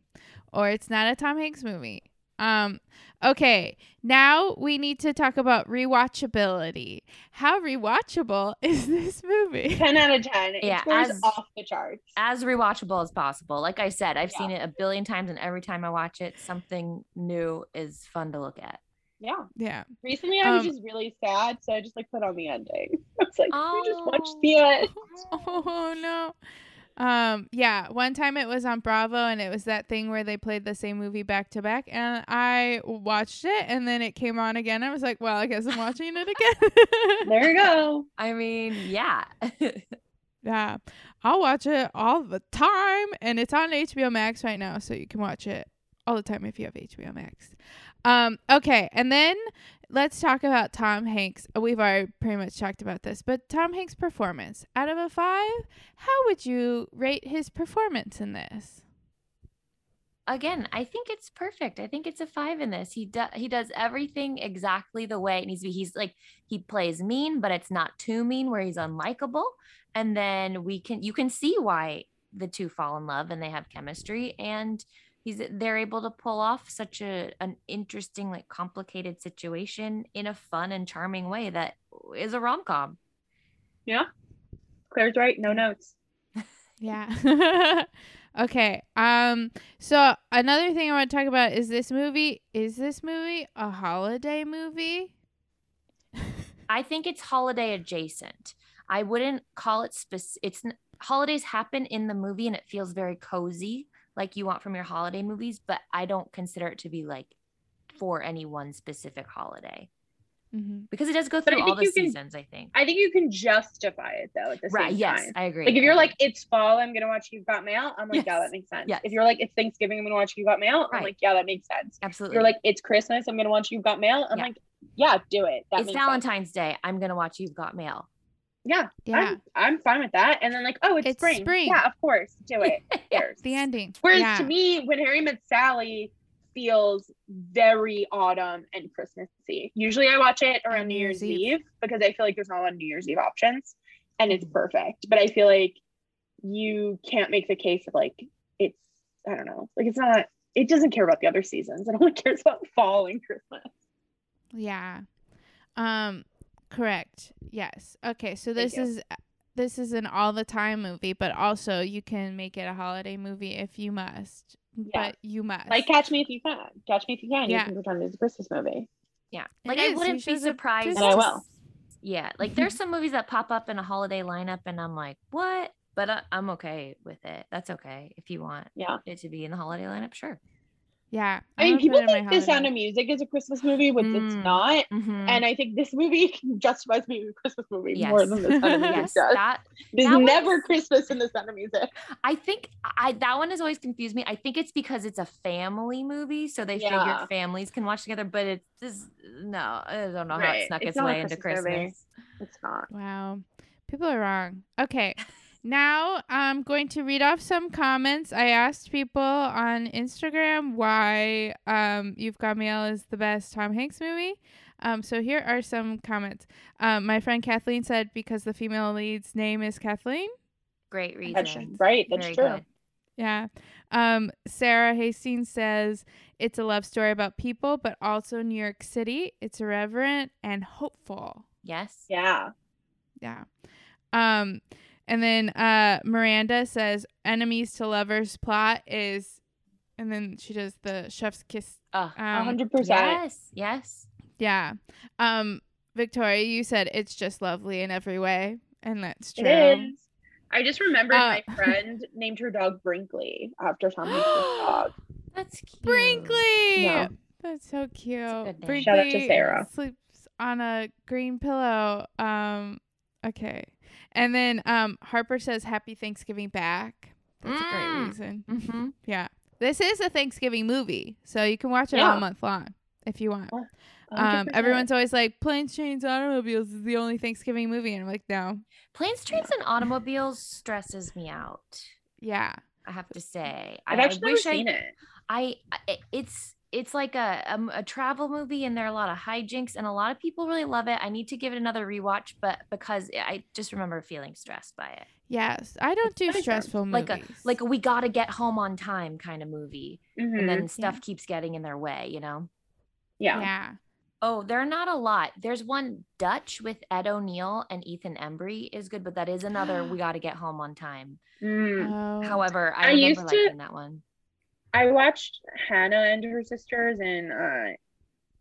or it's not a Tom Hanks movie. Um, okay, now we need to talk about rewatchability. How rewatchable is this movie? 10 out of 10. It Yeah, scores as- off the charts. as rewatchable as possible like I said I've Yeah. seen it a billion times and every time I watch it something new is fun to look at Yeah. Yeah. Recently, I was Um, just really sad, so I just like put on the ending. I was like, we just watched Oh. the end. Oh no. Um, yeah, one time it was on Bravo and it was that thing where they played the same movie back to back and I watched it and then it came on again. I was like, well, I guess I'm watching it again. There you go. I mean, yeah. yeah. I'll watch it all the time and it's on HBO Max right now, so you can watch it all the time if you have HBO Max. Um, okay, and then let's talk about Tom Hanks. Uh, we've already pretty much talked about this, but Tom Hanks' performance out of a five, how would you rate his performance in this? Again, I think it's perfect. I think it's a five in this. He does he does everything exactly the way it needs to be. He's like he plays mean, but it's not too mean where he's unlikable. And then we can you can see why the two fall in love and they have chemistry and he's they're able to pull off such a an interesting like complicated situation in a fun and charming way that is a rom-com Yeah. Claire's right. No notes. Yeah. okay. Um so another thing I want to talk about is this movie is this movie a holiday movie? i think it's holiday adjacent i wouldn't call it specific it's holidays happen in the movie and it feels very cozy like you want from your holiday movies but i don't consider it to be like for any one specific holiday Mm-hmm. because it does go through all the you can- seasons i think I think you can justify it though at the right same yes time. i agree Like if you're like it's fall, I'm gonna watch You've Got Mail. I'm like, yeah, that makes sense. Yes. If you're like it's Thanksgiving, I'm gonna watch You've Got Mail. I'm Right. like, yeah, that makes sense. If absolutely you're like it's Christmas, I'm gonna watch You've Got Mail. I'm Yeah. like, yeah, do it. That it's makes sense. valentine's day i'm gonna watch you've got mail Yeah, Yeah. I'm, I'm fine with that. And then like, oh, it's, It's spring. spring. Yeah, of course, do it. Cares? The ending. Whereas yeah. to me, when Harry met Sally feels very autumn and Christmassy. Usually I watch it around New New Year's Year's Eve. because I feel like there's not a lot of New Year's Eve options and it's perfect. But I feel like you can't make the case of like it's I don't know, like it's not it doesn't care about the other seasons. It only cares about fall and Christmas. Yeah. Um correct. Yes. Okay, so this is uh, this is an all the time movie, but also you can make it a holiday movie if you must. Yeah. But you must. Like Catch Me If You Can. Catch Me If You Can. Yeah. You can pretend it's a Christmas movie. Yeah. Like is. I You wouldn't be surprised. Christmas- And I will. Yeah. Like there's some movies that pop up in a holiday lineup and I'm like, what? But I, I'm okay with it. That's okay. If you want Yeah. it to be in the holiday lineup, sure. Yeah. I mean, I'm gonna people put it in think The Sound of Music is a Christmas movie, which it's Mm. not. Mhm. And I think this movie justifies being a Christmas movie Yes. more than The Sound of Music yes, does. that There's that never one's- Christmas in The Sound of Music. I think I that one has always confused me. I think it's because it's a family movie, so they Yeah. figure families can watch together. But it's this no, I don't know how it snuck It's its way into Christmas movie. Christmas. It's not. Wow. People are wrong. Okay. Now I'm going to read off some comments. I asked people on Instagram why um, You've Got Mail is the best Tom Hanks movie. Um, so here are some comments. Um, my friend Kathleen said because the female lead's name is Kathleen. Great That's reason. right. That's Very true. good. Yeah. Um, Sarah Hastings says it's a love story about people, but also New York City. It's irreverent and hopeful. Yes. Yeah. Yeah. Um, and then uh, Miranda says enemies to lovers plot is, and then she does the chef's kiss. Oh, A Um, hundred percent. yes. Yes. yeah. Um, Victoria, you said it's just lovely in every way, and that's true. It is. I just remembered Uh, my friend named her dog Brinkley after Tom Hanks' dog. That's cute. Brinkley. Yeah. That's so cute. good name. Brinkley Shout out to Sarah. sleeps on a green pillow. Um, okay. And then um, Harper says Happy Thanksgiving back. That's a great Mm. reason. Mm-hmm. Yeah. This is a Thanksgiving movie, so you can watch it Yeah. all month long if you want. Um, everyone's always like, Planes, Trains, Automobiles is the only Thanksgiving movie. And I'm like, no. Planes, trains, and automobiles stresses me out. Yeah. I have to say. I've I, I actually never wish seen I, it. I, I- it's it's like a, a a travel movie, and there are a lot of hijinks, and a lot of people really love it. I need to give it another rewatch, but because I just remember feeling stressed by it, Yes. I don't do That makes sense. stressful like a like a we gotta get home on time kind of movie, and Mhm. then stuff keeps getting in their way, you know. yeah. yeah. Oh, there are not a lot. There's one Dutch with Ed O'Neill and Ethan Embry is good, but that is another we got to get home on time. Mm. Oh. However, I, I remember used to- liking that one. I watched Hannah and her sisters in uh,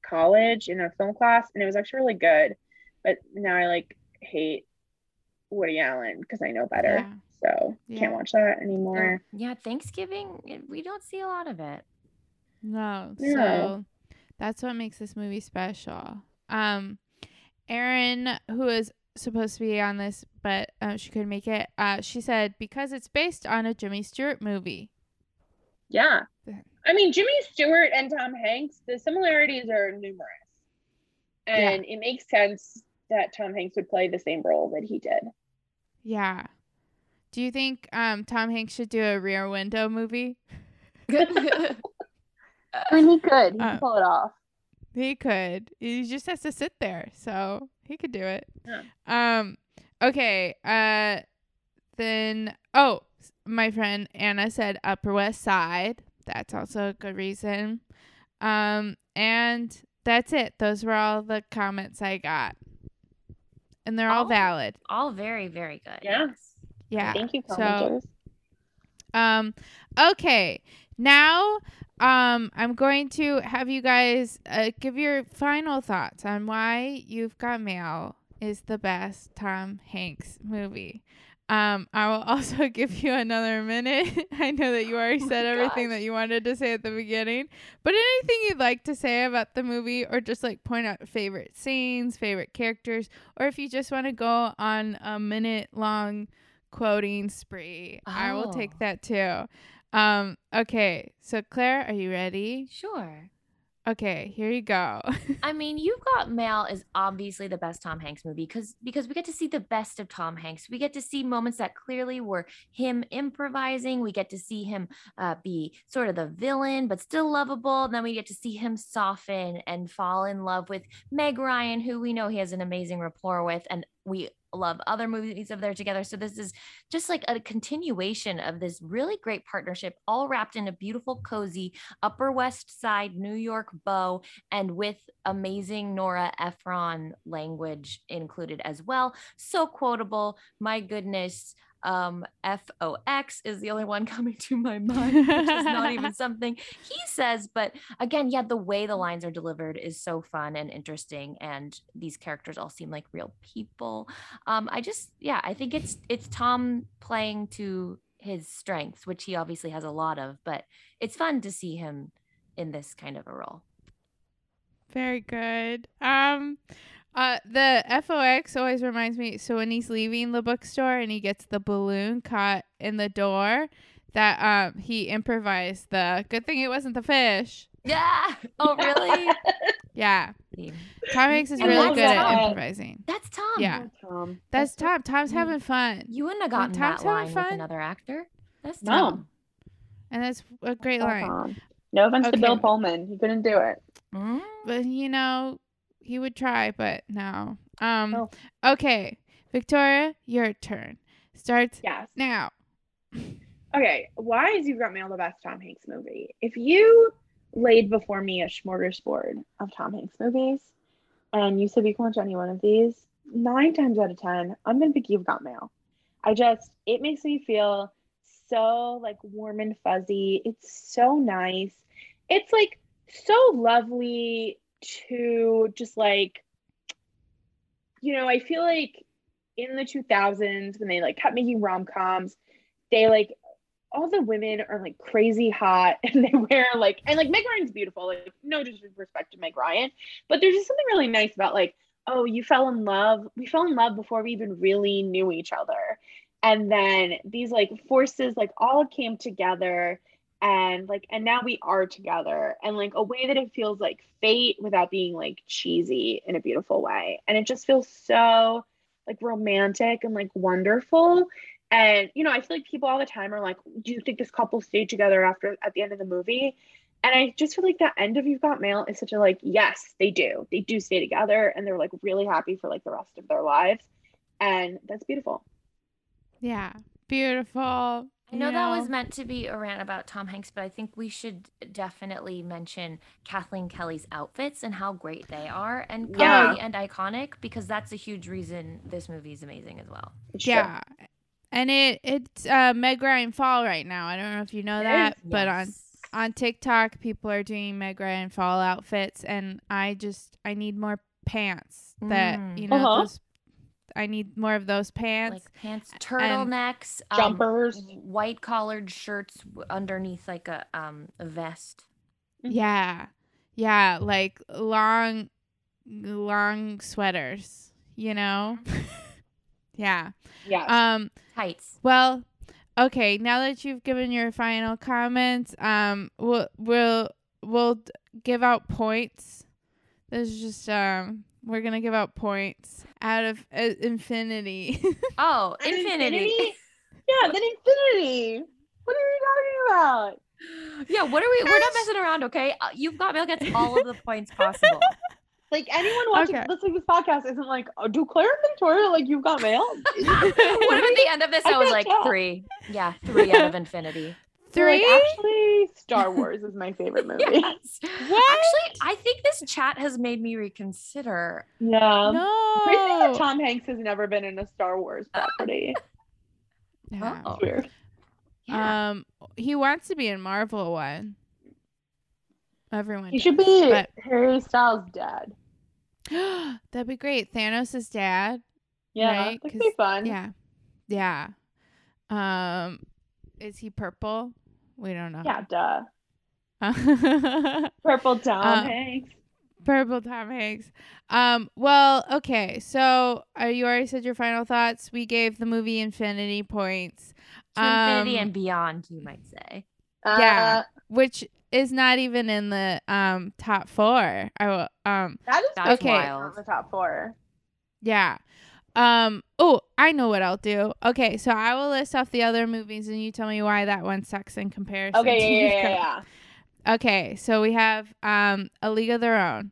college in a film class, and it was actually really good. But now I like hate Woody Allen because I know better. Yeah. So Yeah. can't watch that anymore. Yeah, Thanksgiving, it- we don't see a lot of it. No. Yeah. So that's what makes this movie special. Um Erin, who is supposed to be on this, but uh, she couldn't make it, uh, she said because it's based on a Jimmy Stewart movie. Yeah. Yeah. I mean, Jimmy Stewart and Tom Hanks, the similarities are numerous. And it makes sense that Tom Hanks would play the same role that he did. Yeah. Do you think um Tom Hanks should do a rear window movie? I mean, he could. He Uh, could pull it off. He could. He just has to sit there, so he could do it. Yeah. Um. Okay. Uh. Then. Oh, my friend Anna said Upper West Side. That's also a good reason. Um. And that's it. Those were all the comments I got, and they're all Oh. valid. All very, very good. Yeah. yes. Yeah. Thank you, So- commenters. Um okay. Now um I'm going to have you guys uh, give your final thoughts on why You've Got Mail is the best Tom Hanks movie. Um I will also give you another minute. I know that you already Oh said everything gosh. that you wanted to say at the beginning, but anything you'd like to say about the movie or just like point out favorite scenes, favorite characters, or if you just want to go on a minute long quoting spree. I will take Oh. that too. Um, okay, so Claire, are you ready? Sure. Okay, here you go. I mean, You've Got Mail is obviously the best Tom Hanks movie because because we get to see the best of Tom Hanks. We get to see moments that clearly were him improvising. We get to see him uh, be sort of the villain, but still lovable. And then we get to see him soften and fall in love with Meg Ryan, who we know he has an amazing rapport with, and we love other movies of theirs together. So this is just like a continuation of this really great partnership, all wrapped in a beautiful, cozy Upper West Side New York bow and with amazing Nora Ephron language included as well. So quotable. My goodness. Um, FOX is the only one coming to my mind, which is not even something he says. But again, yeah, the way the lines are delivered is so fun and interesting. And these characters all seem like real people. Um, I just, yeah, I think it's it's Tom playing to his strengths, which he obviously has a lot of, but it's fun to see him in this kind of a role. Very good. Um uh the FOX always reminds me so when he's leaving the bookstore and he gets the balloon caught in the door that um he improvised the good thing it wasn't the fish. Yeah. Oh, really? Yeah. Tom Hanks is And really that's good at Tom. improvising. That's Tom. Yeah. Tom. That's Tom. Tom's having fun. You wouldn't have gotten Tom's that line fun- with another actor. That's No. Tom. And that's a great Oh, line. Tom. No offense Okay. to Bill Pullman. He couldn't do it. Mm. But you know, he would try, but no. Um Oh. okay. Victoria, your turn. Starts Yes. now. Okay, why is You Got Mail the best Tom Hanks movie? If you laid before me a smorgasbord of Tom Hanks movies and you said we can watch any one of these, nine times out of ten, I'm gonna pick You've Got Mail. I just it makes me feel so like warm and fuzzy. It's so nice. It's like so lovely to just like you know, I feel like in the 2000s when they like kept making rom-coms, they like all the women are like crazy hot and they wear like and like Meg Ryan's beautiful, like no disrespect to Meg Ryan, but there's just something really nice about like, oh, you fell in love. We fell in love before we even really knew each other. And then these like forces like all came together and like and now we are together and like a way that it feels like fate without being like cheesy in a beautiful way. And it just feels so like romantic and like wonderful. And you know, I feel like people all the time are like, "Do you think this couple stayed together after at the end of the movie?" And I just feel like that end of You've Got Mail is such a like, yes, they do. They do stay together, and they're like really happy for like the rest of their lives, and that's beautiful. Yeah. Beautiful. I know that was meant to be a rant about Tom Hanks, but I think we should definitely mention Kathleen Kelly's outfits and how great they are and Yeah. and iconic because that's a huge reason this movie is amazing as well. It's true. Yeah. And it it's uh Meg Ryan fall right now. I don't know if you know that, that, is? but on on TikTok people are doing Meg Ryan fall outfits and I just I need more pants that Mm. you know Uh-huh. those I need more of those pants. like pants, turtlenecks, um, Jumpers. white collared shirts underneath like a um a vest. yeah. Yeah, like long long sweaters, you know? yeah. Yeah. Um Tights. well, okay, now that you've given your final comments, um we'll we'll we'll give out points. This is just um we're going to give out points out of uh, infinity. Oh, An infinity. yeah, then infinity. What are you talking about? yeah, what are we? We're not messing around, okay? Uh, You've got mail gets all of the points possible. Like anyone watching Okay. listening to this podcast isn't like, oh, do Claire and Victoria like you've got mail? what if at the end of this I I was can't like tell. three? Yeah, three out of infinity. They're like, Three? actually, Star Wars is my favorite movie. Yes. What? Actually, I think this chat has made me reconsider. Yeah. Crazy that no. Tom Hanks has never been in a Star Wars property. Yeah. Weird. Yeah. Um, he wants to be in Marvel one. Everyone. He should be but- Harry Styles' dad. That'd be great. Thanos' dad. Yeah, Right, that could 'cause- be fun. Yeah. Yeah. Um, is he purple? We don't know. Yeah, duh. Yeah. Purple Tom Uh, Hanks. Purple Tom Hanks. Um, well, okay. So uh, you already said your final thoughts. We gave the movie Infinity points. to infinity um, and beyond, you might say. yeah. which is not even in the um top four. I will um Uh, that is Okay. wild. on the top four. yeah. Um oh, I know what I'll do. Okay, so I will list off the other movies and you tell me why that one sucks in comparison. Okay, yeah, yeah, yeah, yeah. Okay, so we have um A League of Their Own.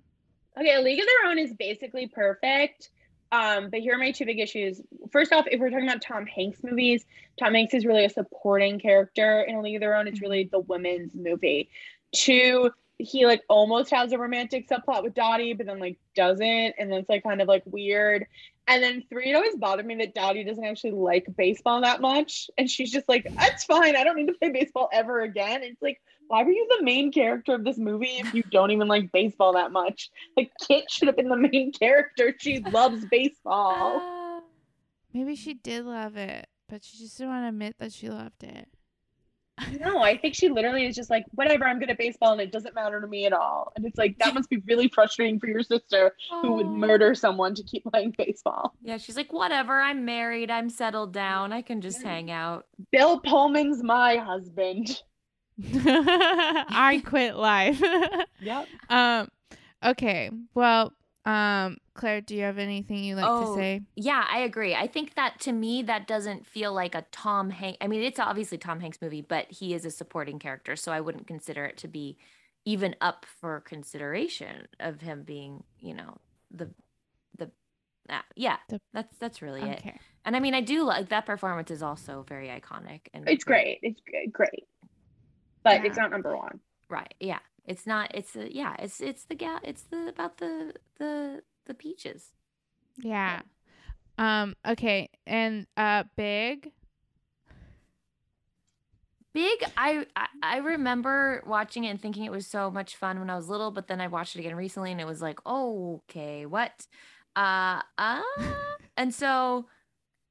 Okay, A League of Their Own is basically perfect. Um, but here are my two big issues. First off, if we're talking about Tom Hanks movies, Tom Hanks is really a supporting character in A League of Their Own. It's really the women's movie. Two, he like almost has a romantic subplot with Dottie, but then like doesn't, and then it's like kind of like weird. And then three, it always bothered me that Dottie doesn't actually like baseball that much, and she's just like, "That's fine. I don't need to play baseball ever again." It's like, why were you the main character of this movie if you don't even like baseball that much? Like Kit should have been the main character. She loves baseball. Uh, Maybe she did love it, but she just didn't want to admit that she loved it. No, I think she literally is just like, whatever, I'm good at baseball and it doesn't matter to me at all. And it's like that must be really frustrating for your sister who would murder someone to keep playing baseball. Yeah, she's like, whatever. I'm married. I'm settled down. I can just hang out. Bill Pullman's my husband. I quit life. Yep. um okay. Well, um Claire, do you have anything you'd like to Oh, say? Yeah, I agree. I think that to me, that doesn't feel like a Tom Hanks. I mean, it's obviously Tom Hanks movie, but he is a supporting character, so I wouldn't consider it to be even up for consideration of him being, you know, the the. Uh, yeah, The- that's that's really it. And I mean, I do like that performance is also very iconic and It's very- great. It's great. But Yeah. it's not number one. Right. Yeah. It's not. It's a, yeah. It's it's the gal. It's the about the the the peaches. Yeah. Um okay, and uh Big Big. I, I I remember watching it and thinking it was so much fun when I was little, but then I watched it again recently and it was like, oh, okay, what? Uh, uh, and so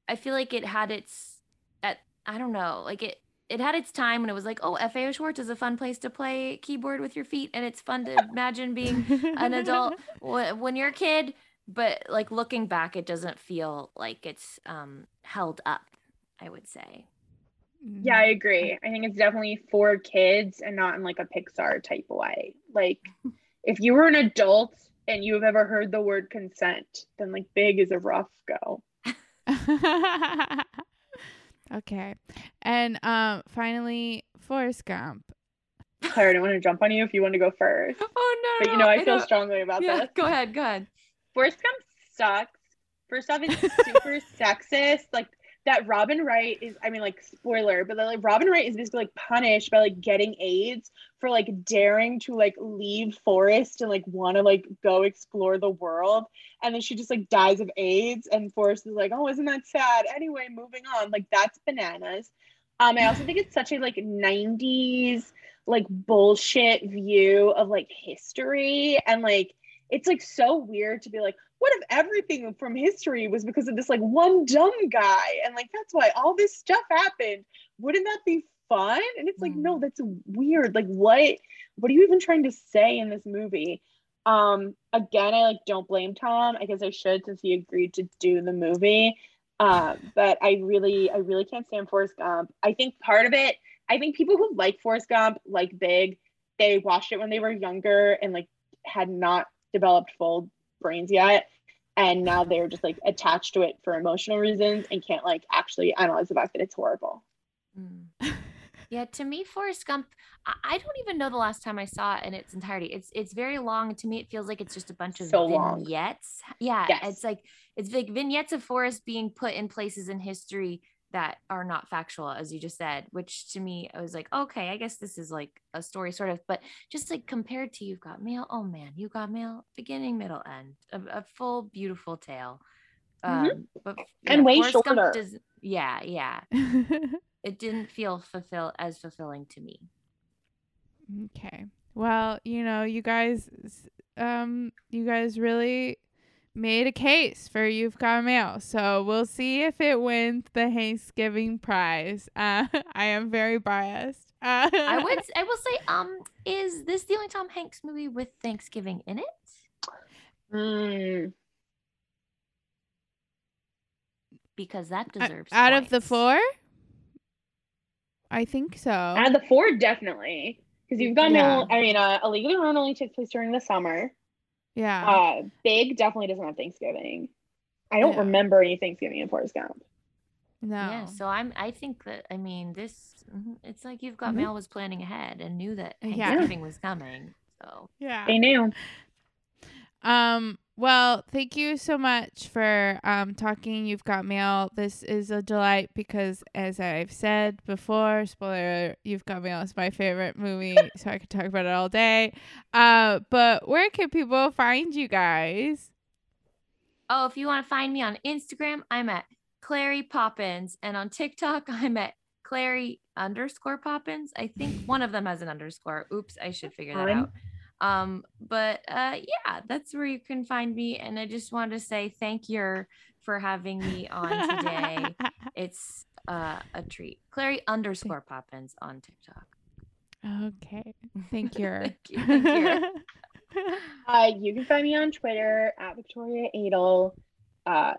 I feel like it had its at I don't know, like it it had its time when it was like, oh, FAO Schwarz is a fun place to play keyboard with your feet, and it's fun to imagine being an adult when you're a kid. But like looking back, it doesn't feel like it's um held up. I would say. Yeah, I agree. I think it's definitely for kids and not in like a Pixar type way. Like if you were an adult and you have ever heard the word consent, then like big is a rough go. okay. And um finally Forrest Gump. Claire, I don't want to jump on you if you want to go first. Oh no! But you know, I feel strongly about Yeah, this. go ahead, go ahead. Forrest Gump sucks. First off, it's super sexist. Like that Robin Wright is, I mean, like spoiler, but like Robin Wright is basically like punished by like getting AIDS for like daring to like leave Forrest and like want to like go explore the world. And then she just like dies of AIDS. And Forrest is like, oh, isn't that sad? Anyway, moving on. Like that's bananas. Um, I also think it's such a like 90s like bullshit view of like history and like it's like so weird to be like, what if everything from history was because of this like one dumb guy? And like that's why all this stuff happened. Wouldn't that be fun? And it's like, Mm. no, that's weird. Like what what are you even trying to say in this movie? Um, again, I like don't blame Tom. I guess I should since he agreed to do the movie. Um, but I really, I really can't stand Forrest Gump. I think part of it, I think people who like Forrest Gump, like Big, they watched it when they were younger and like had not developed full brains yet. And now they're just like attached to it for emotional reasons and can't like actually analyze the fact that it's horrible. Mm. Yeah, to me, Forrest Gump, I, I don't even know the last time I saw it in its entirety. It's it's very long. To me, it feels like it's just a bunch of So long. vignettes. Yeah, Yes. it's like it's like vignettes of Forrest being put in places in history that are not factual, as you just said. Which to me, I was like, okay, I guess this is like a story, sort of. But just like compared to You've Got Mail, oh man, You Got Mail, beginning, middle, end, a, a full beautiful tale. Mhm. Um, but And way Forrest shorter. does- yeah, yeah it didn't feel fulfill as fulfilling to me. Okay. Well, you know, you guys, um, you guys really made a case for You've Got Mail. So we'll see if it wins the Thanksgiving prize. Uh, I am very biased. Uh, I would I will say, um, is this the only Tom Hanks movie with Thanksgiving in it? Mm, Because that Uh, deserves out of the four. I think so. Out of the four, definitely. Because you've got Yeah. no, I mean, uh, A League of Their Own only takes place during the summer. Yeah. Uh, Big definitely doesn't have Thanksgiving. I don't Yeah. remember any Thanksgiving in Forrest Gump. no. Yeah, so I'm I think that I mean this mhm, it's like you've got Mhm. Mail was planning ahead and knew that Yeah. Thanksgiving was coming. So yeah. They knew. Um, well, thank you so much for um talking. You've got mail. This is a delight because, as I've said before, spoiler: You've Got Mail is my favorite movie, so I could talk about it all day. Uh, but where can people find you guys? Oh, if you want to find me on Instagram, I'm at Clary Poppins, and on TikTok, I'm at Clary underscore Poppins. I think one of them has an underscore. Oops, I should figure that out. Um, but uh, yeah, that's where you can find me. And I just wanted to say thank you for having me on today. it's uh, a treat. Clary underscore Poppins on TikTok. okay, thank you. Thank you, thank you. Uh, you can find me on Twitter at Victoria Adel. Uh,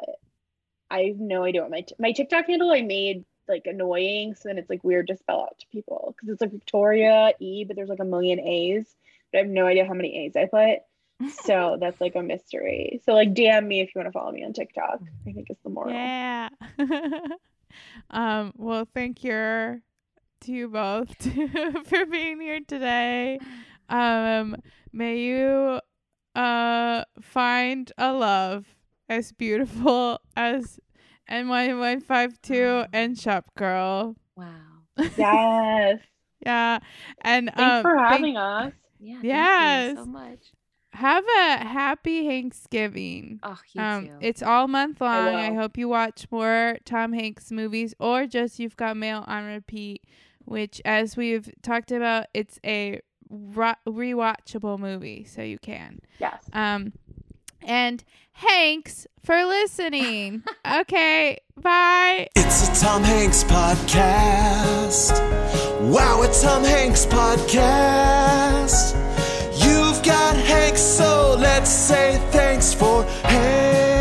I have no idea what my t- my TikTok handle I made like annoying, so then it's like weird to spell out to people because it's like Victoria E, but there's like a million A's, but I have no idea how many A's I put. So that's like a mystery. So like DM me if you want to follow me on TikTok. I think it's the moral. Yeah. um, well, thank you to you both for being here today. Um, may you uh find a love as beautiful as NY152 and Shop Girl. Wow. Yes. Yeah. And Thanks um for thank- having us. Yeah. Thank Yes. you so much. have a happy Thanksgiving. Oh, you Um, too. it's all month long. I, will. hope you watch more Tom Hanks movies or just You've Got Mail on repeat, which, as we've talked about, it's a ro- rewatchable movie, so you can. Yes. Um, and Hanks for listening. okay, bye. It's a Tom Hanks podcast. Wow, a Tom Hanks podcast. You've got Hanks, so let's say thanks for Hanks.